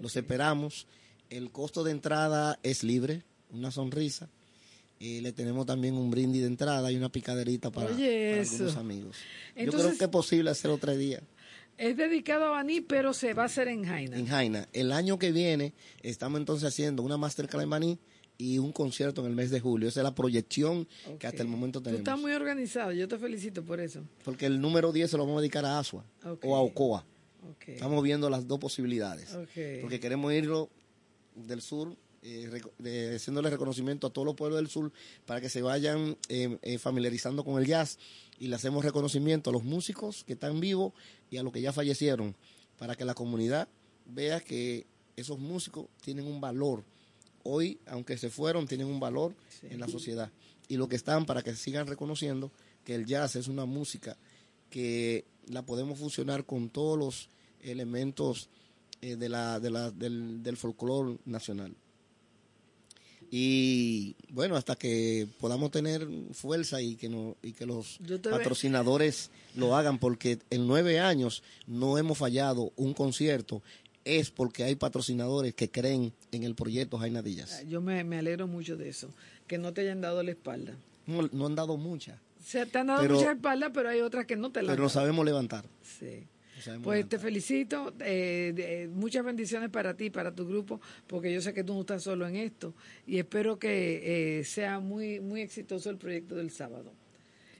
Los esperamos. El costo de entrada es libre, una sonrisa. Eh, le tenemos también un brindis de entrada y una picaderita para, Oye, para eso. algunos amigos. Yo creo que es posible hacerlo tres días. Es dedicado a Baní, pero se va a hacer en Jaina. En Jaina. El año que viene estamos entonces haciendo una masterclass en Baní y un concierto en el mes de julio. Esa es la proyección que hasta el momento Tú tenemos. estás muy organizado, yo te felicito por eso. Porque el número 10 se lo vamos a dedicar a Asua o a Ocoa. Estamos viendo las dos posibilidades. Porque queremos irlo del sur, eh, eh, haciéndole reconocimiento a todos los pueblos del sur para que se vayan eh, eh, familiarizando con el jazz y le hacemos reconocimiento a los músicos que están vivos y a los que ya fallecieron para que la comunidad vea que esos músicos tienen un valor. Hoy, aunque se fueron, tienen un valor en la sociedad. Y lo que están para que sigan reconociendo que el jazz es una música que la podemos fusionar con todos los elementos eh, de la, de la, del, del folclore nacional. Y bueno, hasta que podamos tener fuerza y que, no, y que los ve- patrocinadores lo hagan, porque en nueve años no hemos fallado un concierto, es porque hay patrocinadores que creen en el proyecto Jaina Díaz. Yo me, me alegro mucho de eso, que no te hayan dado la espalda. No, no han dado muchas, Se te han dado Pero- mucha espalda, pero hay otras que no te la han pero dado. sabemos levantar. Sí. Pues te felicito, eh, de- muchas bendiciones para ti, para tu grupo, porque yo sé que tú no estás solo en esto y espero que eh, sea muy muy exitoso el proyecto del sábado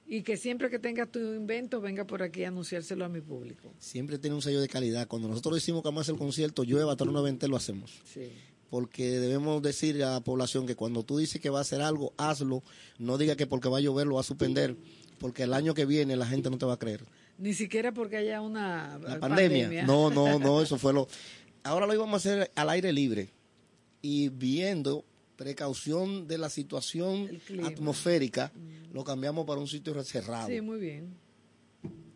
y que siempre que tengas tu invento venga por aquí a anunciárselo a mi público. Siempre tiene un sello de calidad. Cuando nosotros decimos que vamos a hacer el concierto, llueva, torno 20, lo hacemos. Sí. porque debemos decir a la población que cuando tú dices que va a hacer algo, hazlo. No diga que porque va a llover lo va a suspender, porque el año que viene la gente no te va a creer. Ni siquiera porque haya una La pandemia. No, no, no, (laughs) eso fue lo... Ahora lo íbamos a hacer al aire libre y viendo precaución de la situación atmosférica, lo cambiamos para un sitio cerrado. Sí, muy bien.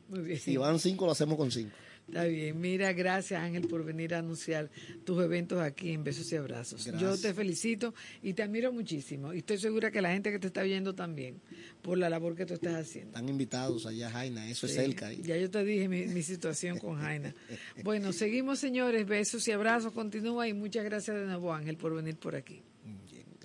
Muy bien. Si van cinco, lo hacemos con cinco. Está bien, mira, gracias Ángel por venir a anunciar tus eventos aquí en Besos y Abrazos. Yo te felicito y te admiro muchísimo. Y estoy segura que la gente que te está viendo también, por la labor que tú estás haciendo. Están invitados allá Jaina, eso es cerca. ahí. Ya yo te dije mi, mi situación con Jaina. Bueno, seguimos señores, besos y abrazos, continúa y muchas gracias de nuevo Ángel por venir por aquí.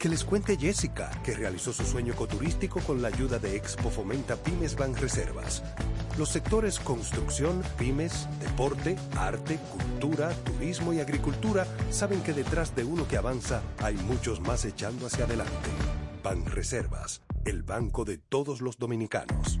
Que les cuente Jessica, que realizó su sueño ecoturístico con la ayuda de Expo Fomenta Pymes Banreservas. Los sectores construcción, pymes, deporte, arte, cultura, turismo y agricultura saben que detrás de uno que avanza hay muchos más echando hacia adelante. Banreservas, el banco de todos los dominicanos.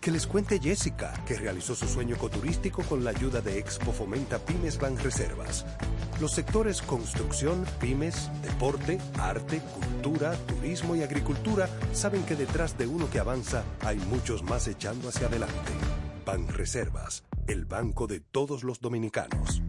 Que les cuente Jessica, que realizó su sueño ecoturístico con la ayuda de Expo Fomenta Pymes Banreservas. Los sectores construcción, pymes, deporte, arte, cultura, turismo y agricultura saben que detrás de uno que avanza hay muchos más echando hacia adelante. Banreservas, el banco de todos los dominicanos.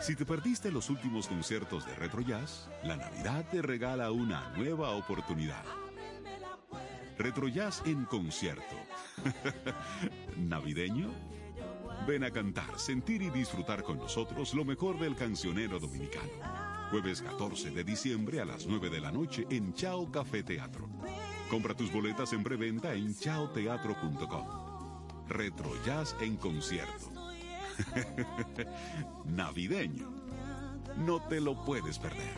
Si te perdiste los últimos conciertos de Retro Jazz, la Navidad te regala una nueva oportunidad. Retro Jazz en concierto. (laughs) ¿Navideño? Ven a cantar, sentir y disfrutar con nosotros lo mejor del cancionero dominicano. Jueves 14 de diciembre a las 9 de la noche en Chao Café Teatro. Compra tus boletas en preventa en chaoteatro.com. Retro Jazz en concierto. (laughs) Navideño. No te lo puedes perder.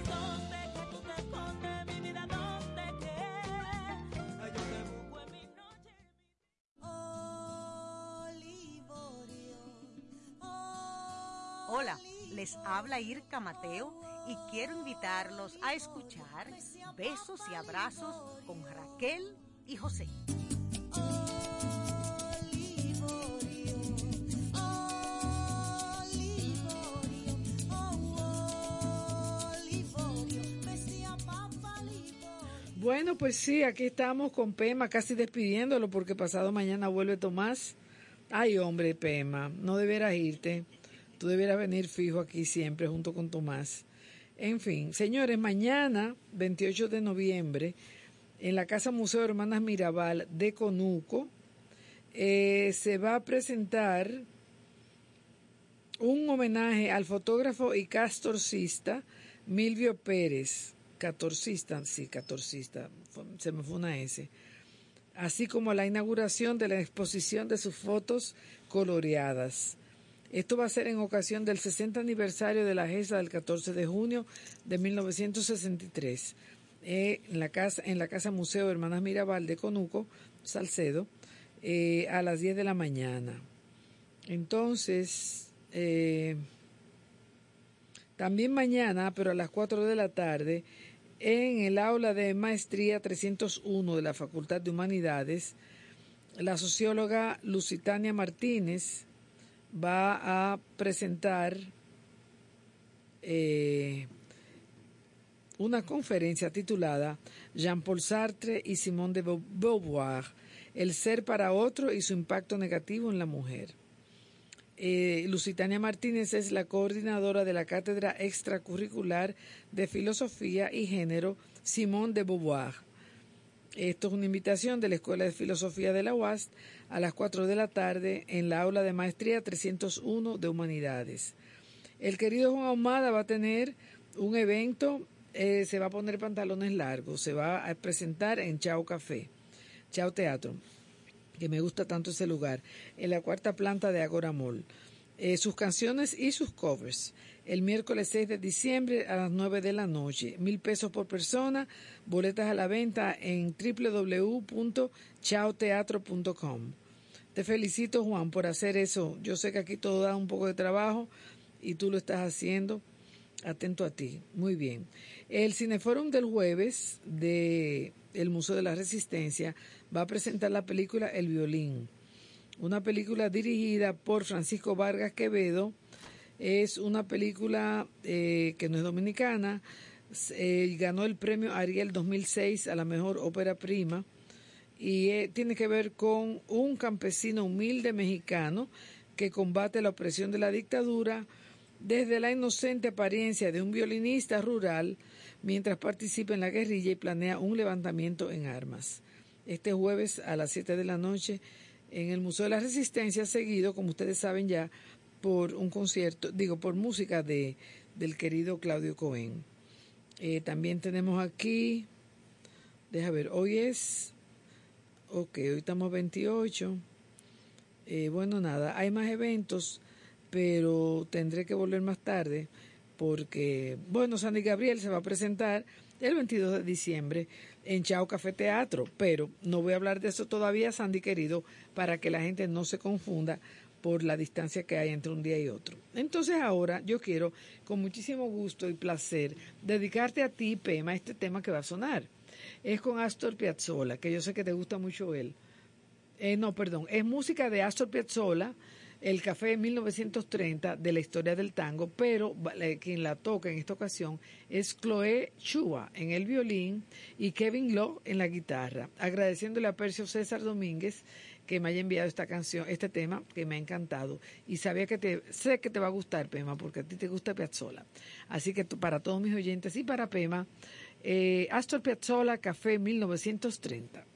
Hola, les habla Irka Mateo y quiero invitarlos a escuchar Besos y Abrazos con Raquel y José. Bueno, pues sí, aquí estamos con Pema, casi despidiéndolo porque pasado mañana vuelve Tomás. Ay, hombre, Pema, no debieras irte. Tú debieras venir fijo aquí siempre junto con Tomás. En fin, señores, mañana, 28 de noviembre, en la Casa Museo Hermanas Mirabal de Conuco, eh, se va a presentar un homenaje al fotógrafo y castorcista Milvio Pérez, catorcista, sí, catorcista, se me fue una S, así como la inauguración de la exposición de sus fotos coloreadas. Esto va a ser en ocasión del 60 aniversario de la GESA del 14 de junio de 1963, eh, en, la casa, en la Casa Museo Hermanas Mirabal de Conuco, Salcedo, eh, a las 10 de la mañana. Entonces, eh, también mañana, pero a las 4 de la tarde, en el aula de maestría 301 de la Facultad de Humanidades, la socióloga Lusitania Martínez va a presentar eh, una conferencia titulada Jean-Paul Sartre y Simone de Beauvoir, el ser para otro y su impacto negativo en la mujer. Eh, Lusitania Martínez es la coordinadora de la Cátedra Extracurricular de Filosofía y Género Simone de Beauvoir. Esto es una invitación de la Escuela de Filosofía de la UAS a las 4 de la tarde en la aula de maestría 301 de Humanidades. El querido Juan Ahumada va a tener un evento, eh, se va a poner pantalones largos, se va a presentar en Chao Café, Chao Teatro, que me gusta tanto ese lugar, en la cuarta planta de Agora Mall. Eh, sus canciones y sus covers. El miércoles 6 de diciembre a las 9 de la noche. Mil pesos por persona. Boletas a la venta en www.chaoteatro.com. Te felicito, Juan, por hacer eso. Yo sé que aquí todo da un poco de trabajo y tú lo estás haciendo. Atento a ti. Muy bien. El Cineforum del jueves de el Museo de la Resistencia va a presentar la película El violín. Una película dirigida por Francisco Vargas Quevedo. Es una película eh, que no es dominicana. Eh, ganó el premio Ariel 2006 a la mejor ópera prima y eh, tiene que ver con un campesino humilde mexicano que combate la opresión de la dictadura desde la inocente apariencia de un violinista rural mientras participa en la guerrilla y planea un levantamiento en armas. Este jueves a las 7 de la noche en el Museo de la Resistencia, seguido, como ustedes saben ya, por un concierto, digo, por música de, del querido Claudio Cohen. Eh, también tenemos aquí, deja ver, hoy es Ok, hoy estamos 28. Eh, bueno, nada, hay más eventos, pero tendré que volver más tarde porque, bueno, Sandy Gabriel se va a presentar el 22 de diciembre en Chao Café Teatro, pero no voy a hablar de eso todavía, Sandy querido, para que la gente no se confunda por la distancia que hay entre un día y otro. Entonces ahora yo quiero, con muchísimo gusto y placer, dedicarte a ti, Pema, este tema que va a sonar es con Astor Piazzolla, que yo sé que te gusta mucho él. Eh, no, perdón, es música de Astor Piazzolla, el café de 1930 de la historia del tango, pero quien la toca en esta ocasión es Chloé Chua en el violín y Kevin Law en la guitarra. Agradeciéndole a Percio César Domínguez que me haya enviado esta canción, este tema que me ha encantado. Y sabía que te, sé que te va a gustar, Pema, porque a ti te gusta Piazzola. Así que para todos mis oyentes y para Pema, eh, Astor Piazzolla, Café 1930.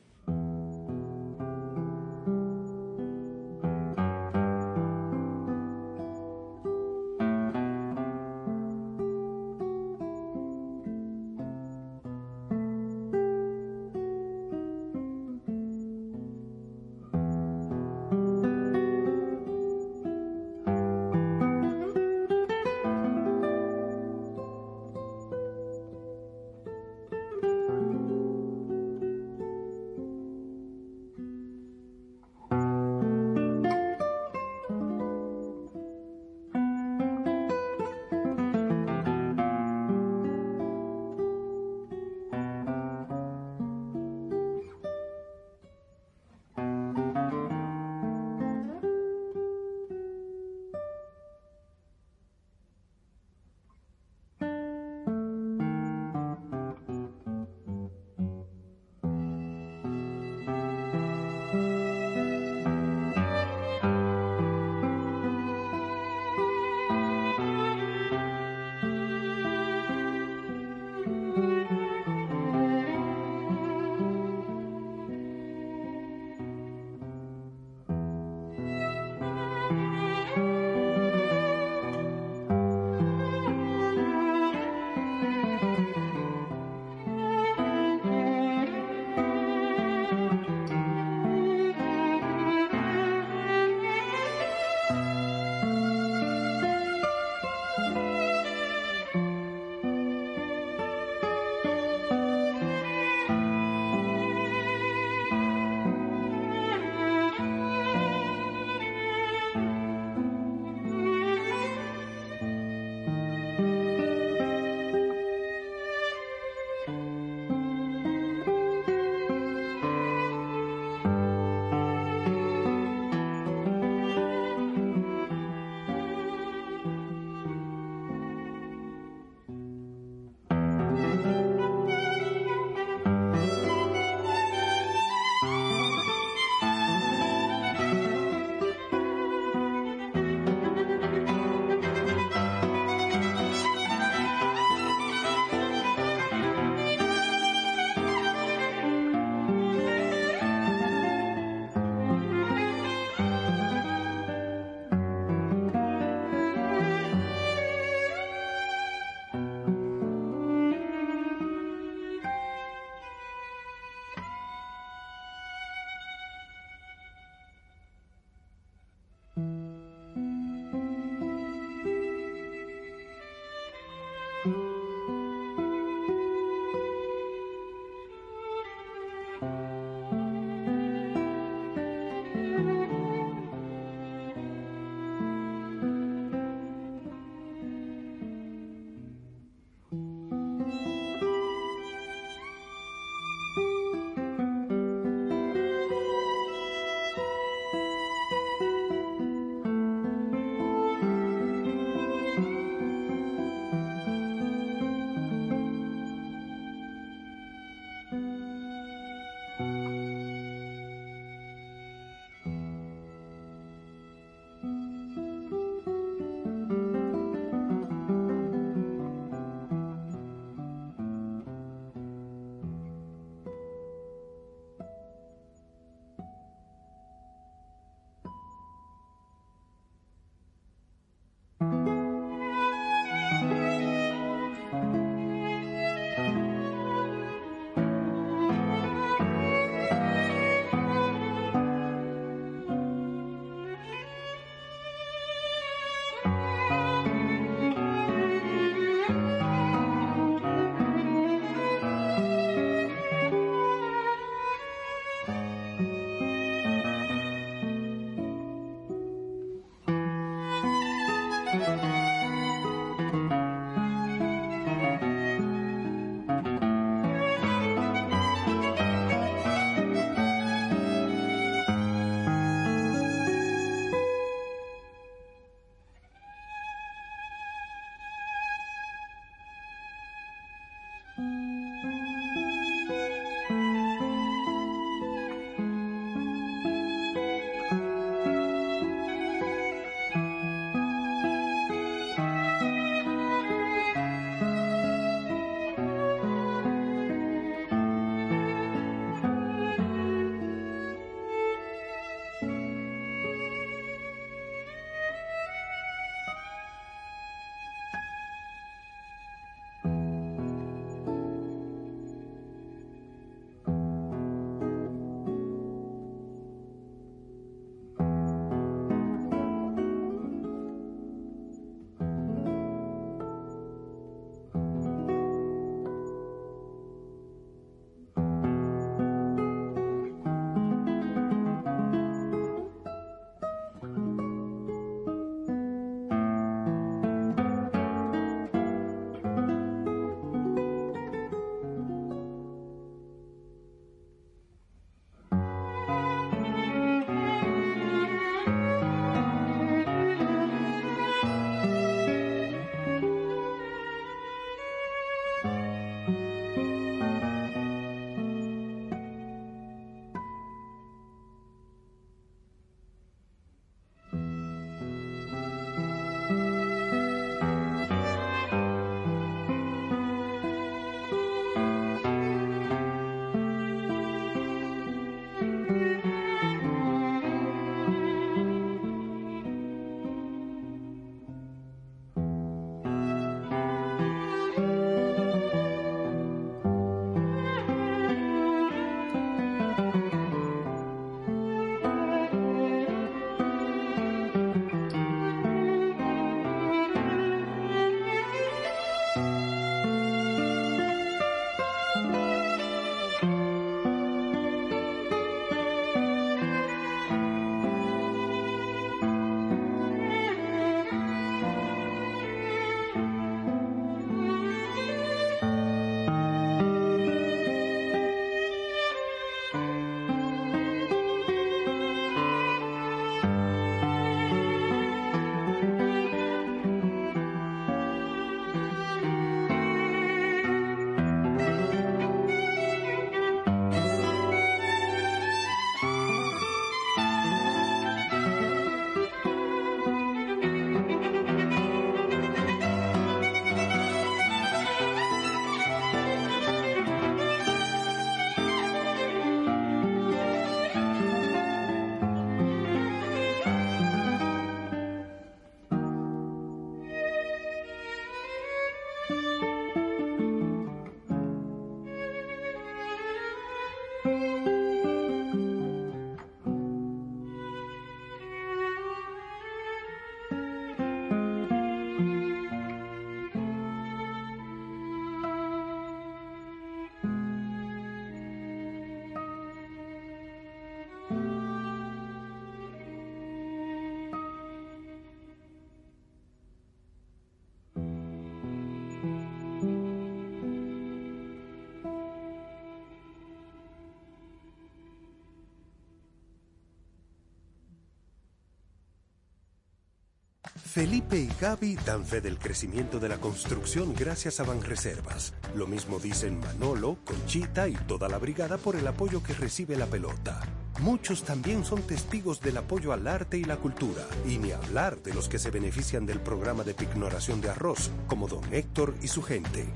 Felipe y Gaby dan fe del crecimiento de la construcción gracias a Banreservas. Lo mismo dicen Manolo, Conchita y toda la brigada por el apoyo que recibe la pelota. Muchos también son testigos del apoyo al arte y la cultura, y ni hablar de los que se benefician del programa de pignoración de arroz, como don Héctor y su gente.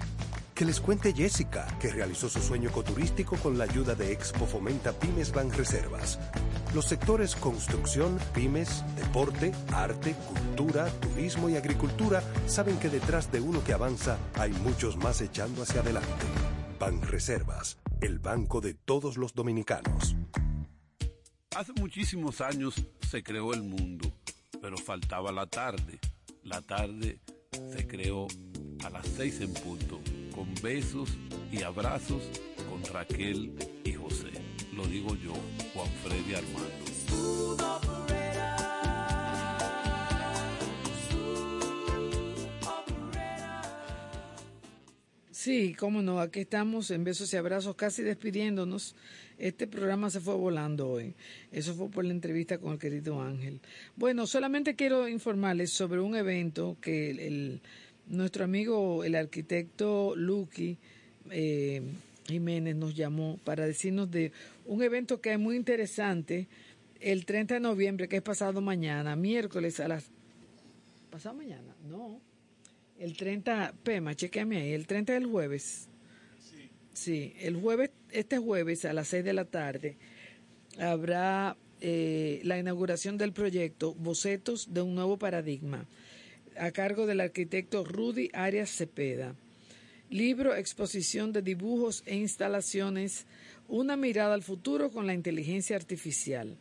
Que les cuente Jessica, que realizó su sueño ecoturístico con la ayuda de Expo Fomenta Pymes Ban Reservas. Los sectores construcción, pymes, deporte, arte, cultura, turismo y agricultura saben que detrás de uno que avanza hay muchos más echando hacia adelante. Ban Reservas, el banco de todos los dominicanos. Hace muchísimos años se creó el mundo, pero faltaba la tarde. La tarde se creó a las seis en punto, con besos y abrazos con Raquel y José. Lo digo yo, Juan Freddy Armando. Sí, cómo no, aquí estamos en besos y abrazos, casi despidiéndonos. Este programa se fue volando hoy. Eso fue por la entrevista con el querido Ángel. Bueno, solamente quiero informarles sobre un evento que el, nuestro amigo, el arquitecto Lucky eh, Jiménez, nos llamó para decirnos de un evento que es muy interesante el 30 de noviembre, que es pasado mañana, miércoles a las... ¿Pasado mañana? No. El 30, Pema, chequeame ahí, el 30 del jueves. Sí, el jueves, este jueves a las 6 de la tarde habrá eh, la inauguración del proyecto Bocetos de un nuevo paradigma a cargo del arquitecto Rudy Arias Cepeda. Libro, exposición de dibujos e instalaciones, una mirada al futuro con la inteligencia artificial.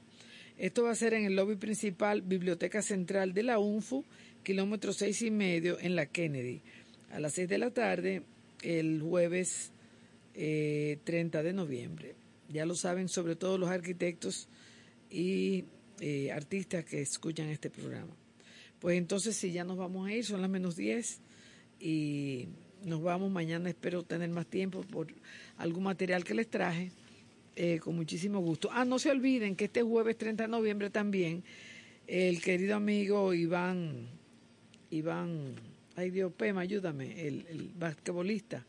Esto va a ser en el lobby principal, Biblioteca Central de la UNFU, kilómetro seis y medio en la Kennedy, a las seis de la tarde, el jueves eh, 30 de noviembre. Ya lo saben, sobre todo los arquitectos y eh, artistas que escuchan este programa. Pues entonces sí, ya nos vamos a ir, son las menos 10 y nos vamos mañana, espero tener más tiempo por algún material que les traje, eh, con muchísimo gusto. Ah, no se olviden que este jueves 30 de noviembre también el querido amigo Iván, Iván, ay Dios, Pema, ayúdame, el, basquetbolista,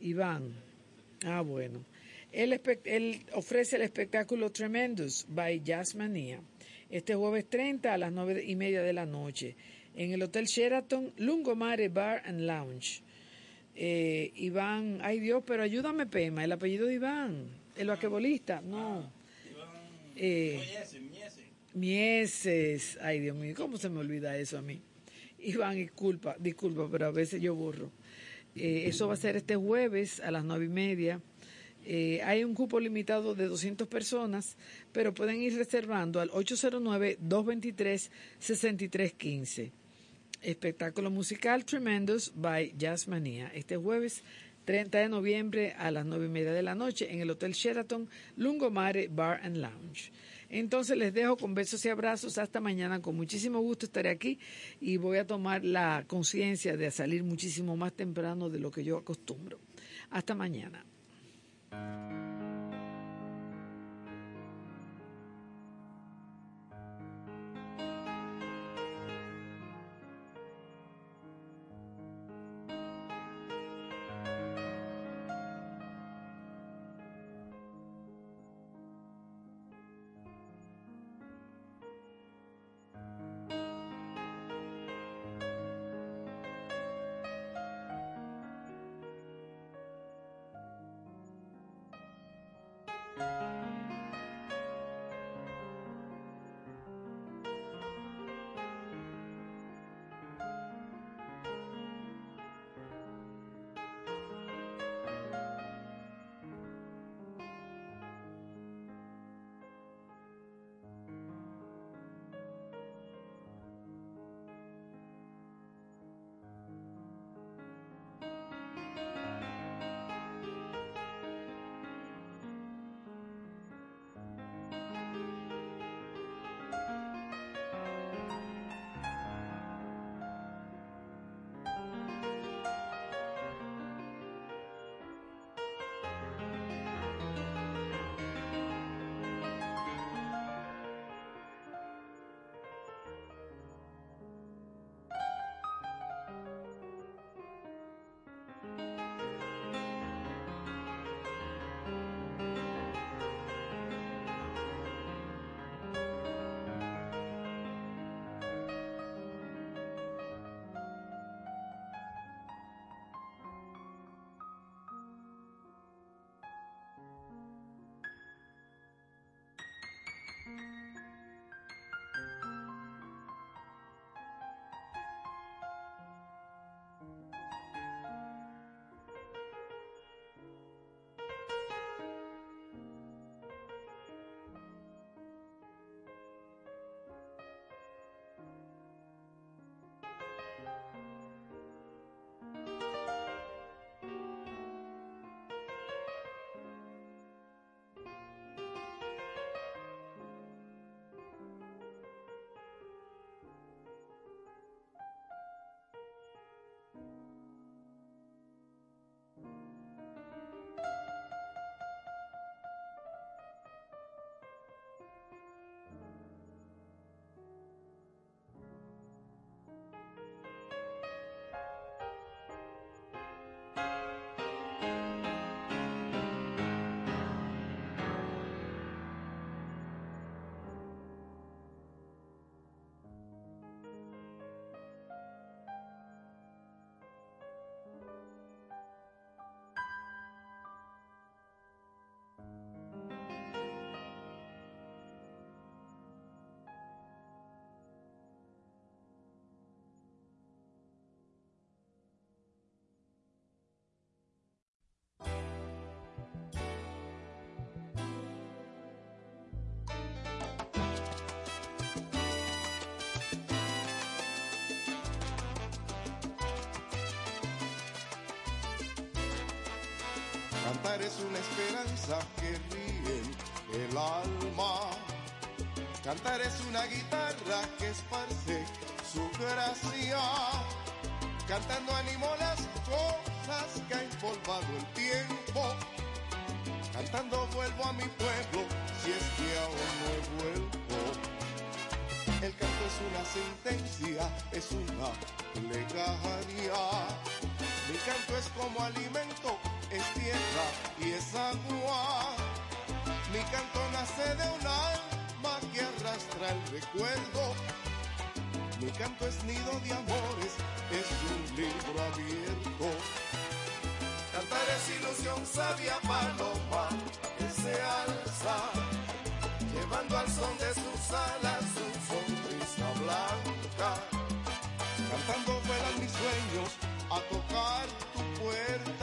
Iván, ah bueno, él, ofrece el espectáculo Tremendous by Jazzmania este jueves 30 a las 9 y media de la noche en el Hotel Sheraton Lungomare Bar and Lounge. Eh, Iván, ay Dios, pero ayúdame Pema, el apellido de Iván, el basquetbolista, no. Eh, Mieses, ay Dios mío, ¿cómo se me olvida eso a mí? Iván, disculpa, disculpa, pero a veces yo borro. Eh, eso va a ser este jueves a las nueve y media. Eh, hay un cupo limitado de 200 personas, pero pueden ir reservando al 809-223-6315. Espectáculo musical Tremendous by Jazzmania. Este jueves 30 de noviembre a las nueve y media de la noche en el Hotel Sheraton Lungomare Bar and Lounge. Entonces les dejo con besos y abrazos. Hasta mañana. Con muchísimo gusto estaré aquí y voy a tomar la conciencia de salir muchísimo más temprano de lo que yo acostumbro. Hasta mañana. Cantar es una esperanza que ríe el alma. Cantar es una guitarra que esparce su gracia. Cantando animo las cosas que ha empolvado el tiempo. Cantando vuelvo a mi pueblo si es que aún no he vuelto. El canto es una sentencia, es una plegaria. Mi canto es como alimento, es tierra y es agua. Mi canto nace de un alma que arrastra el recuerdo. Mi canto es nido de amores, es un libro abierto. Cantar es ilusión sabia paloma que se alza, llevando al son de sus alas su sonrisa blanca. Cantando vuelan mis sueños a tocar tu puerta,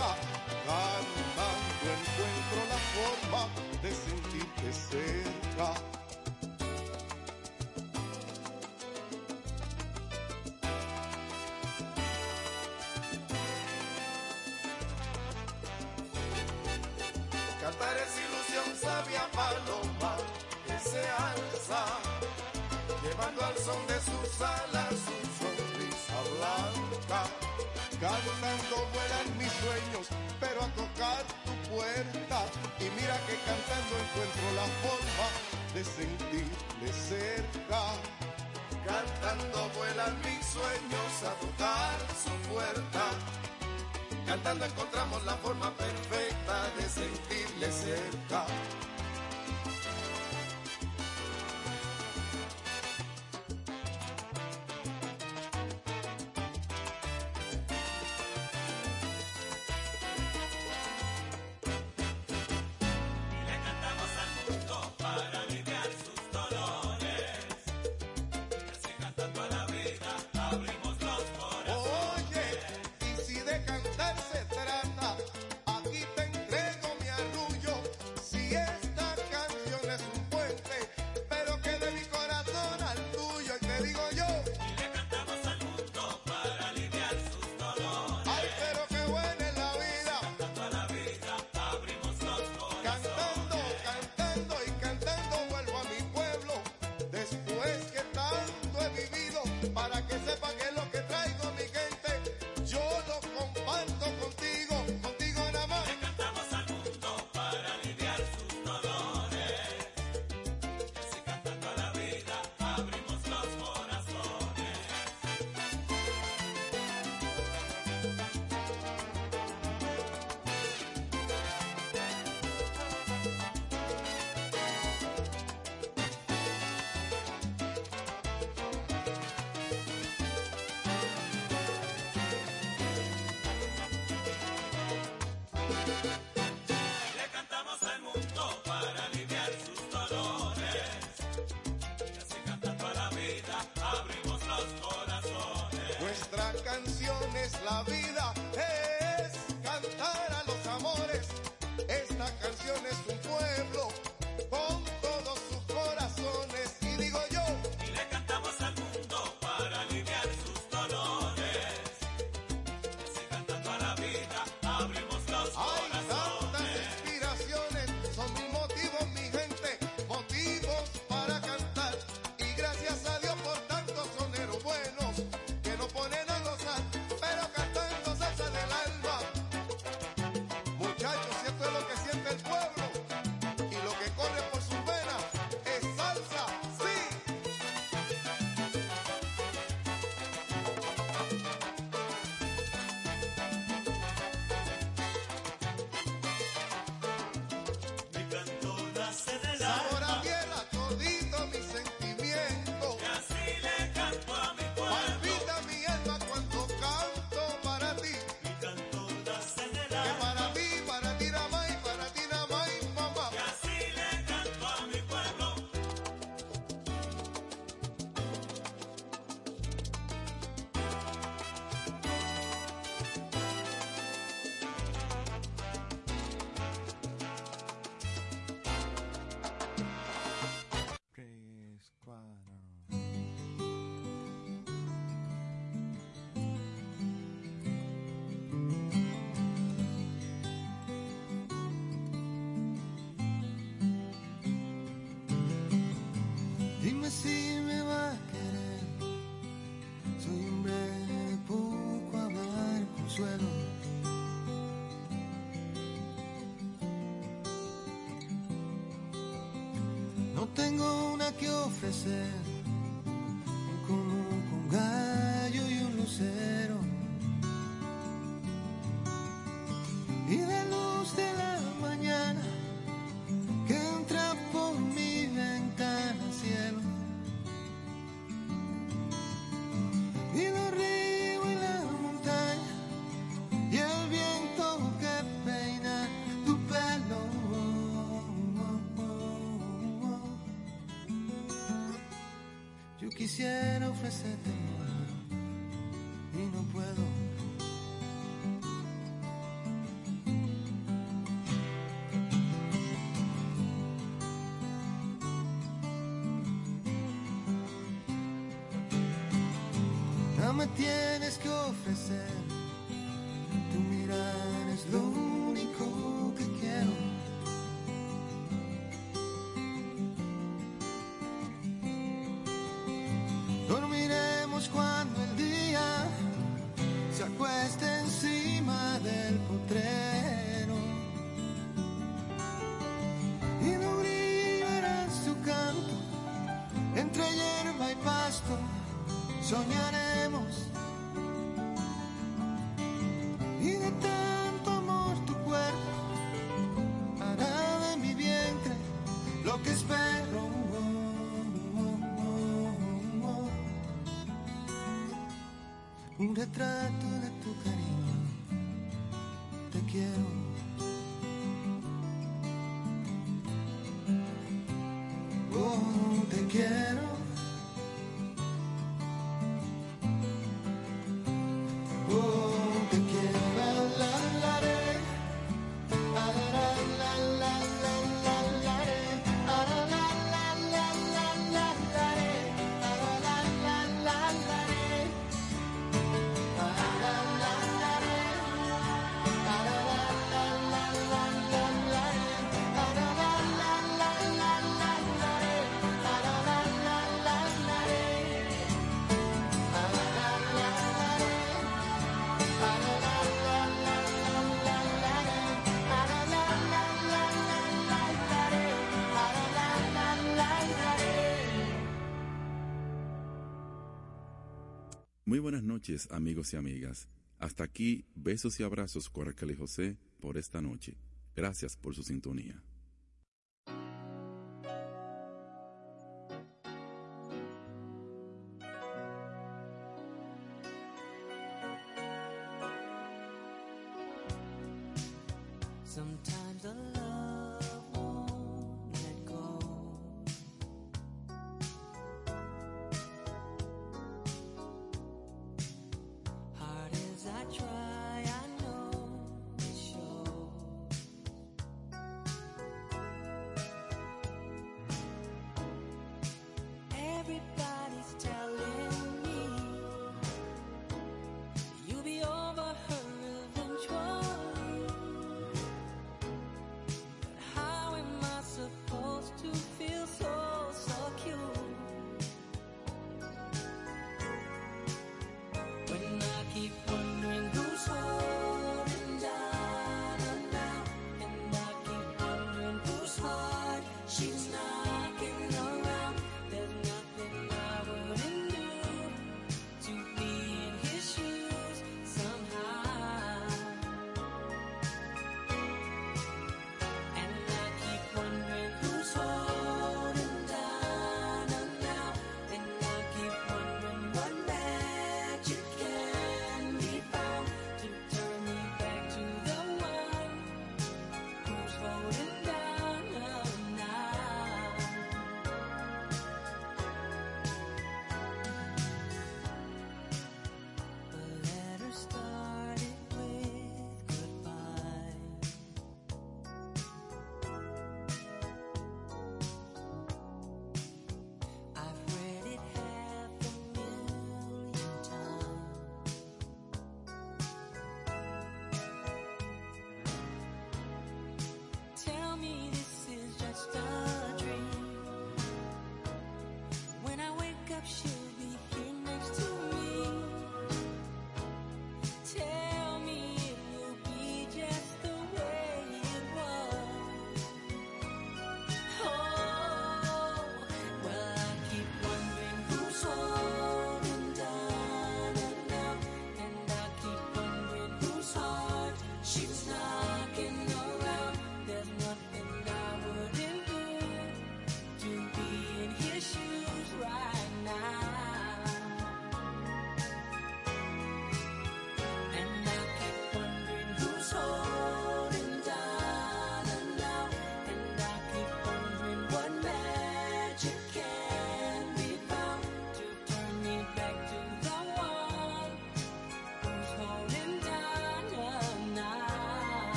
llevando al son de sus alas su sonrisa blanca. Cantando vuelan mis sueños, pero a tocar tu puerta. Y mira que cantando encuentro la forma de sentirme cerca. Cantando vuelan mis sueños a tocar su puerta. Cantando encontramos la forma perfecta de sentirle cerca. confessing te y no puedo. Dame tiempo retrato de tu cariño. Te quiero amigos y amigas. Hasta aquí, besos y abrazos, Coracle José, por esta noche. Gracias por su sintonía.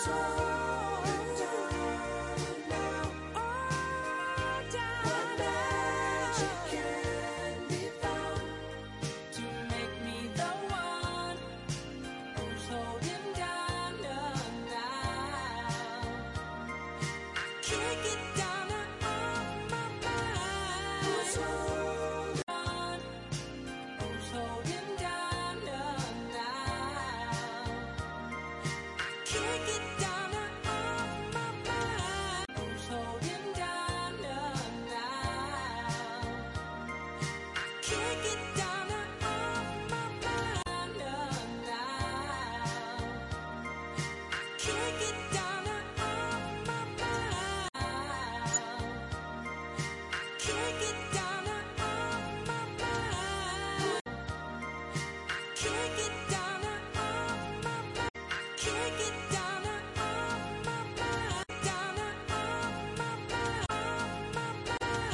soul.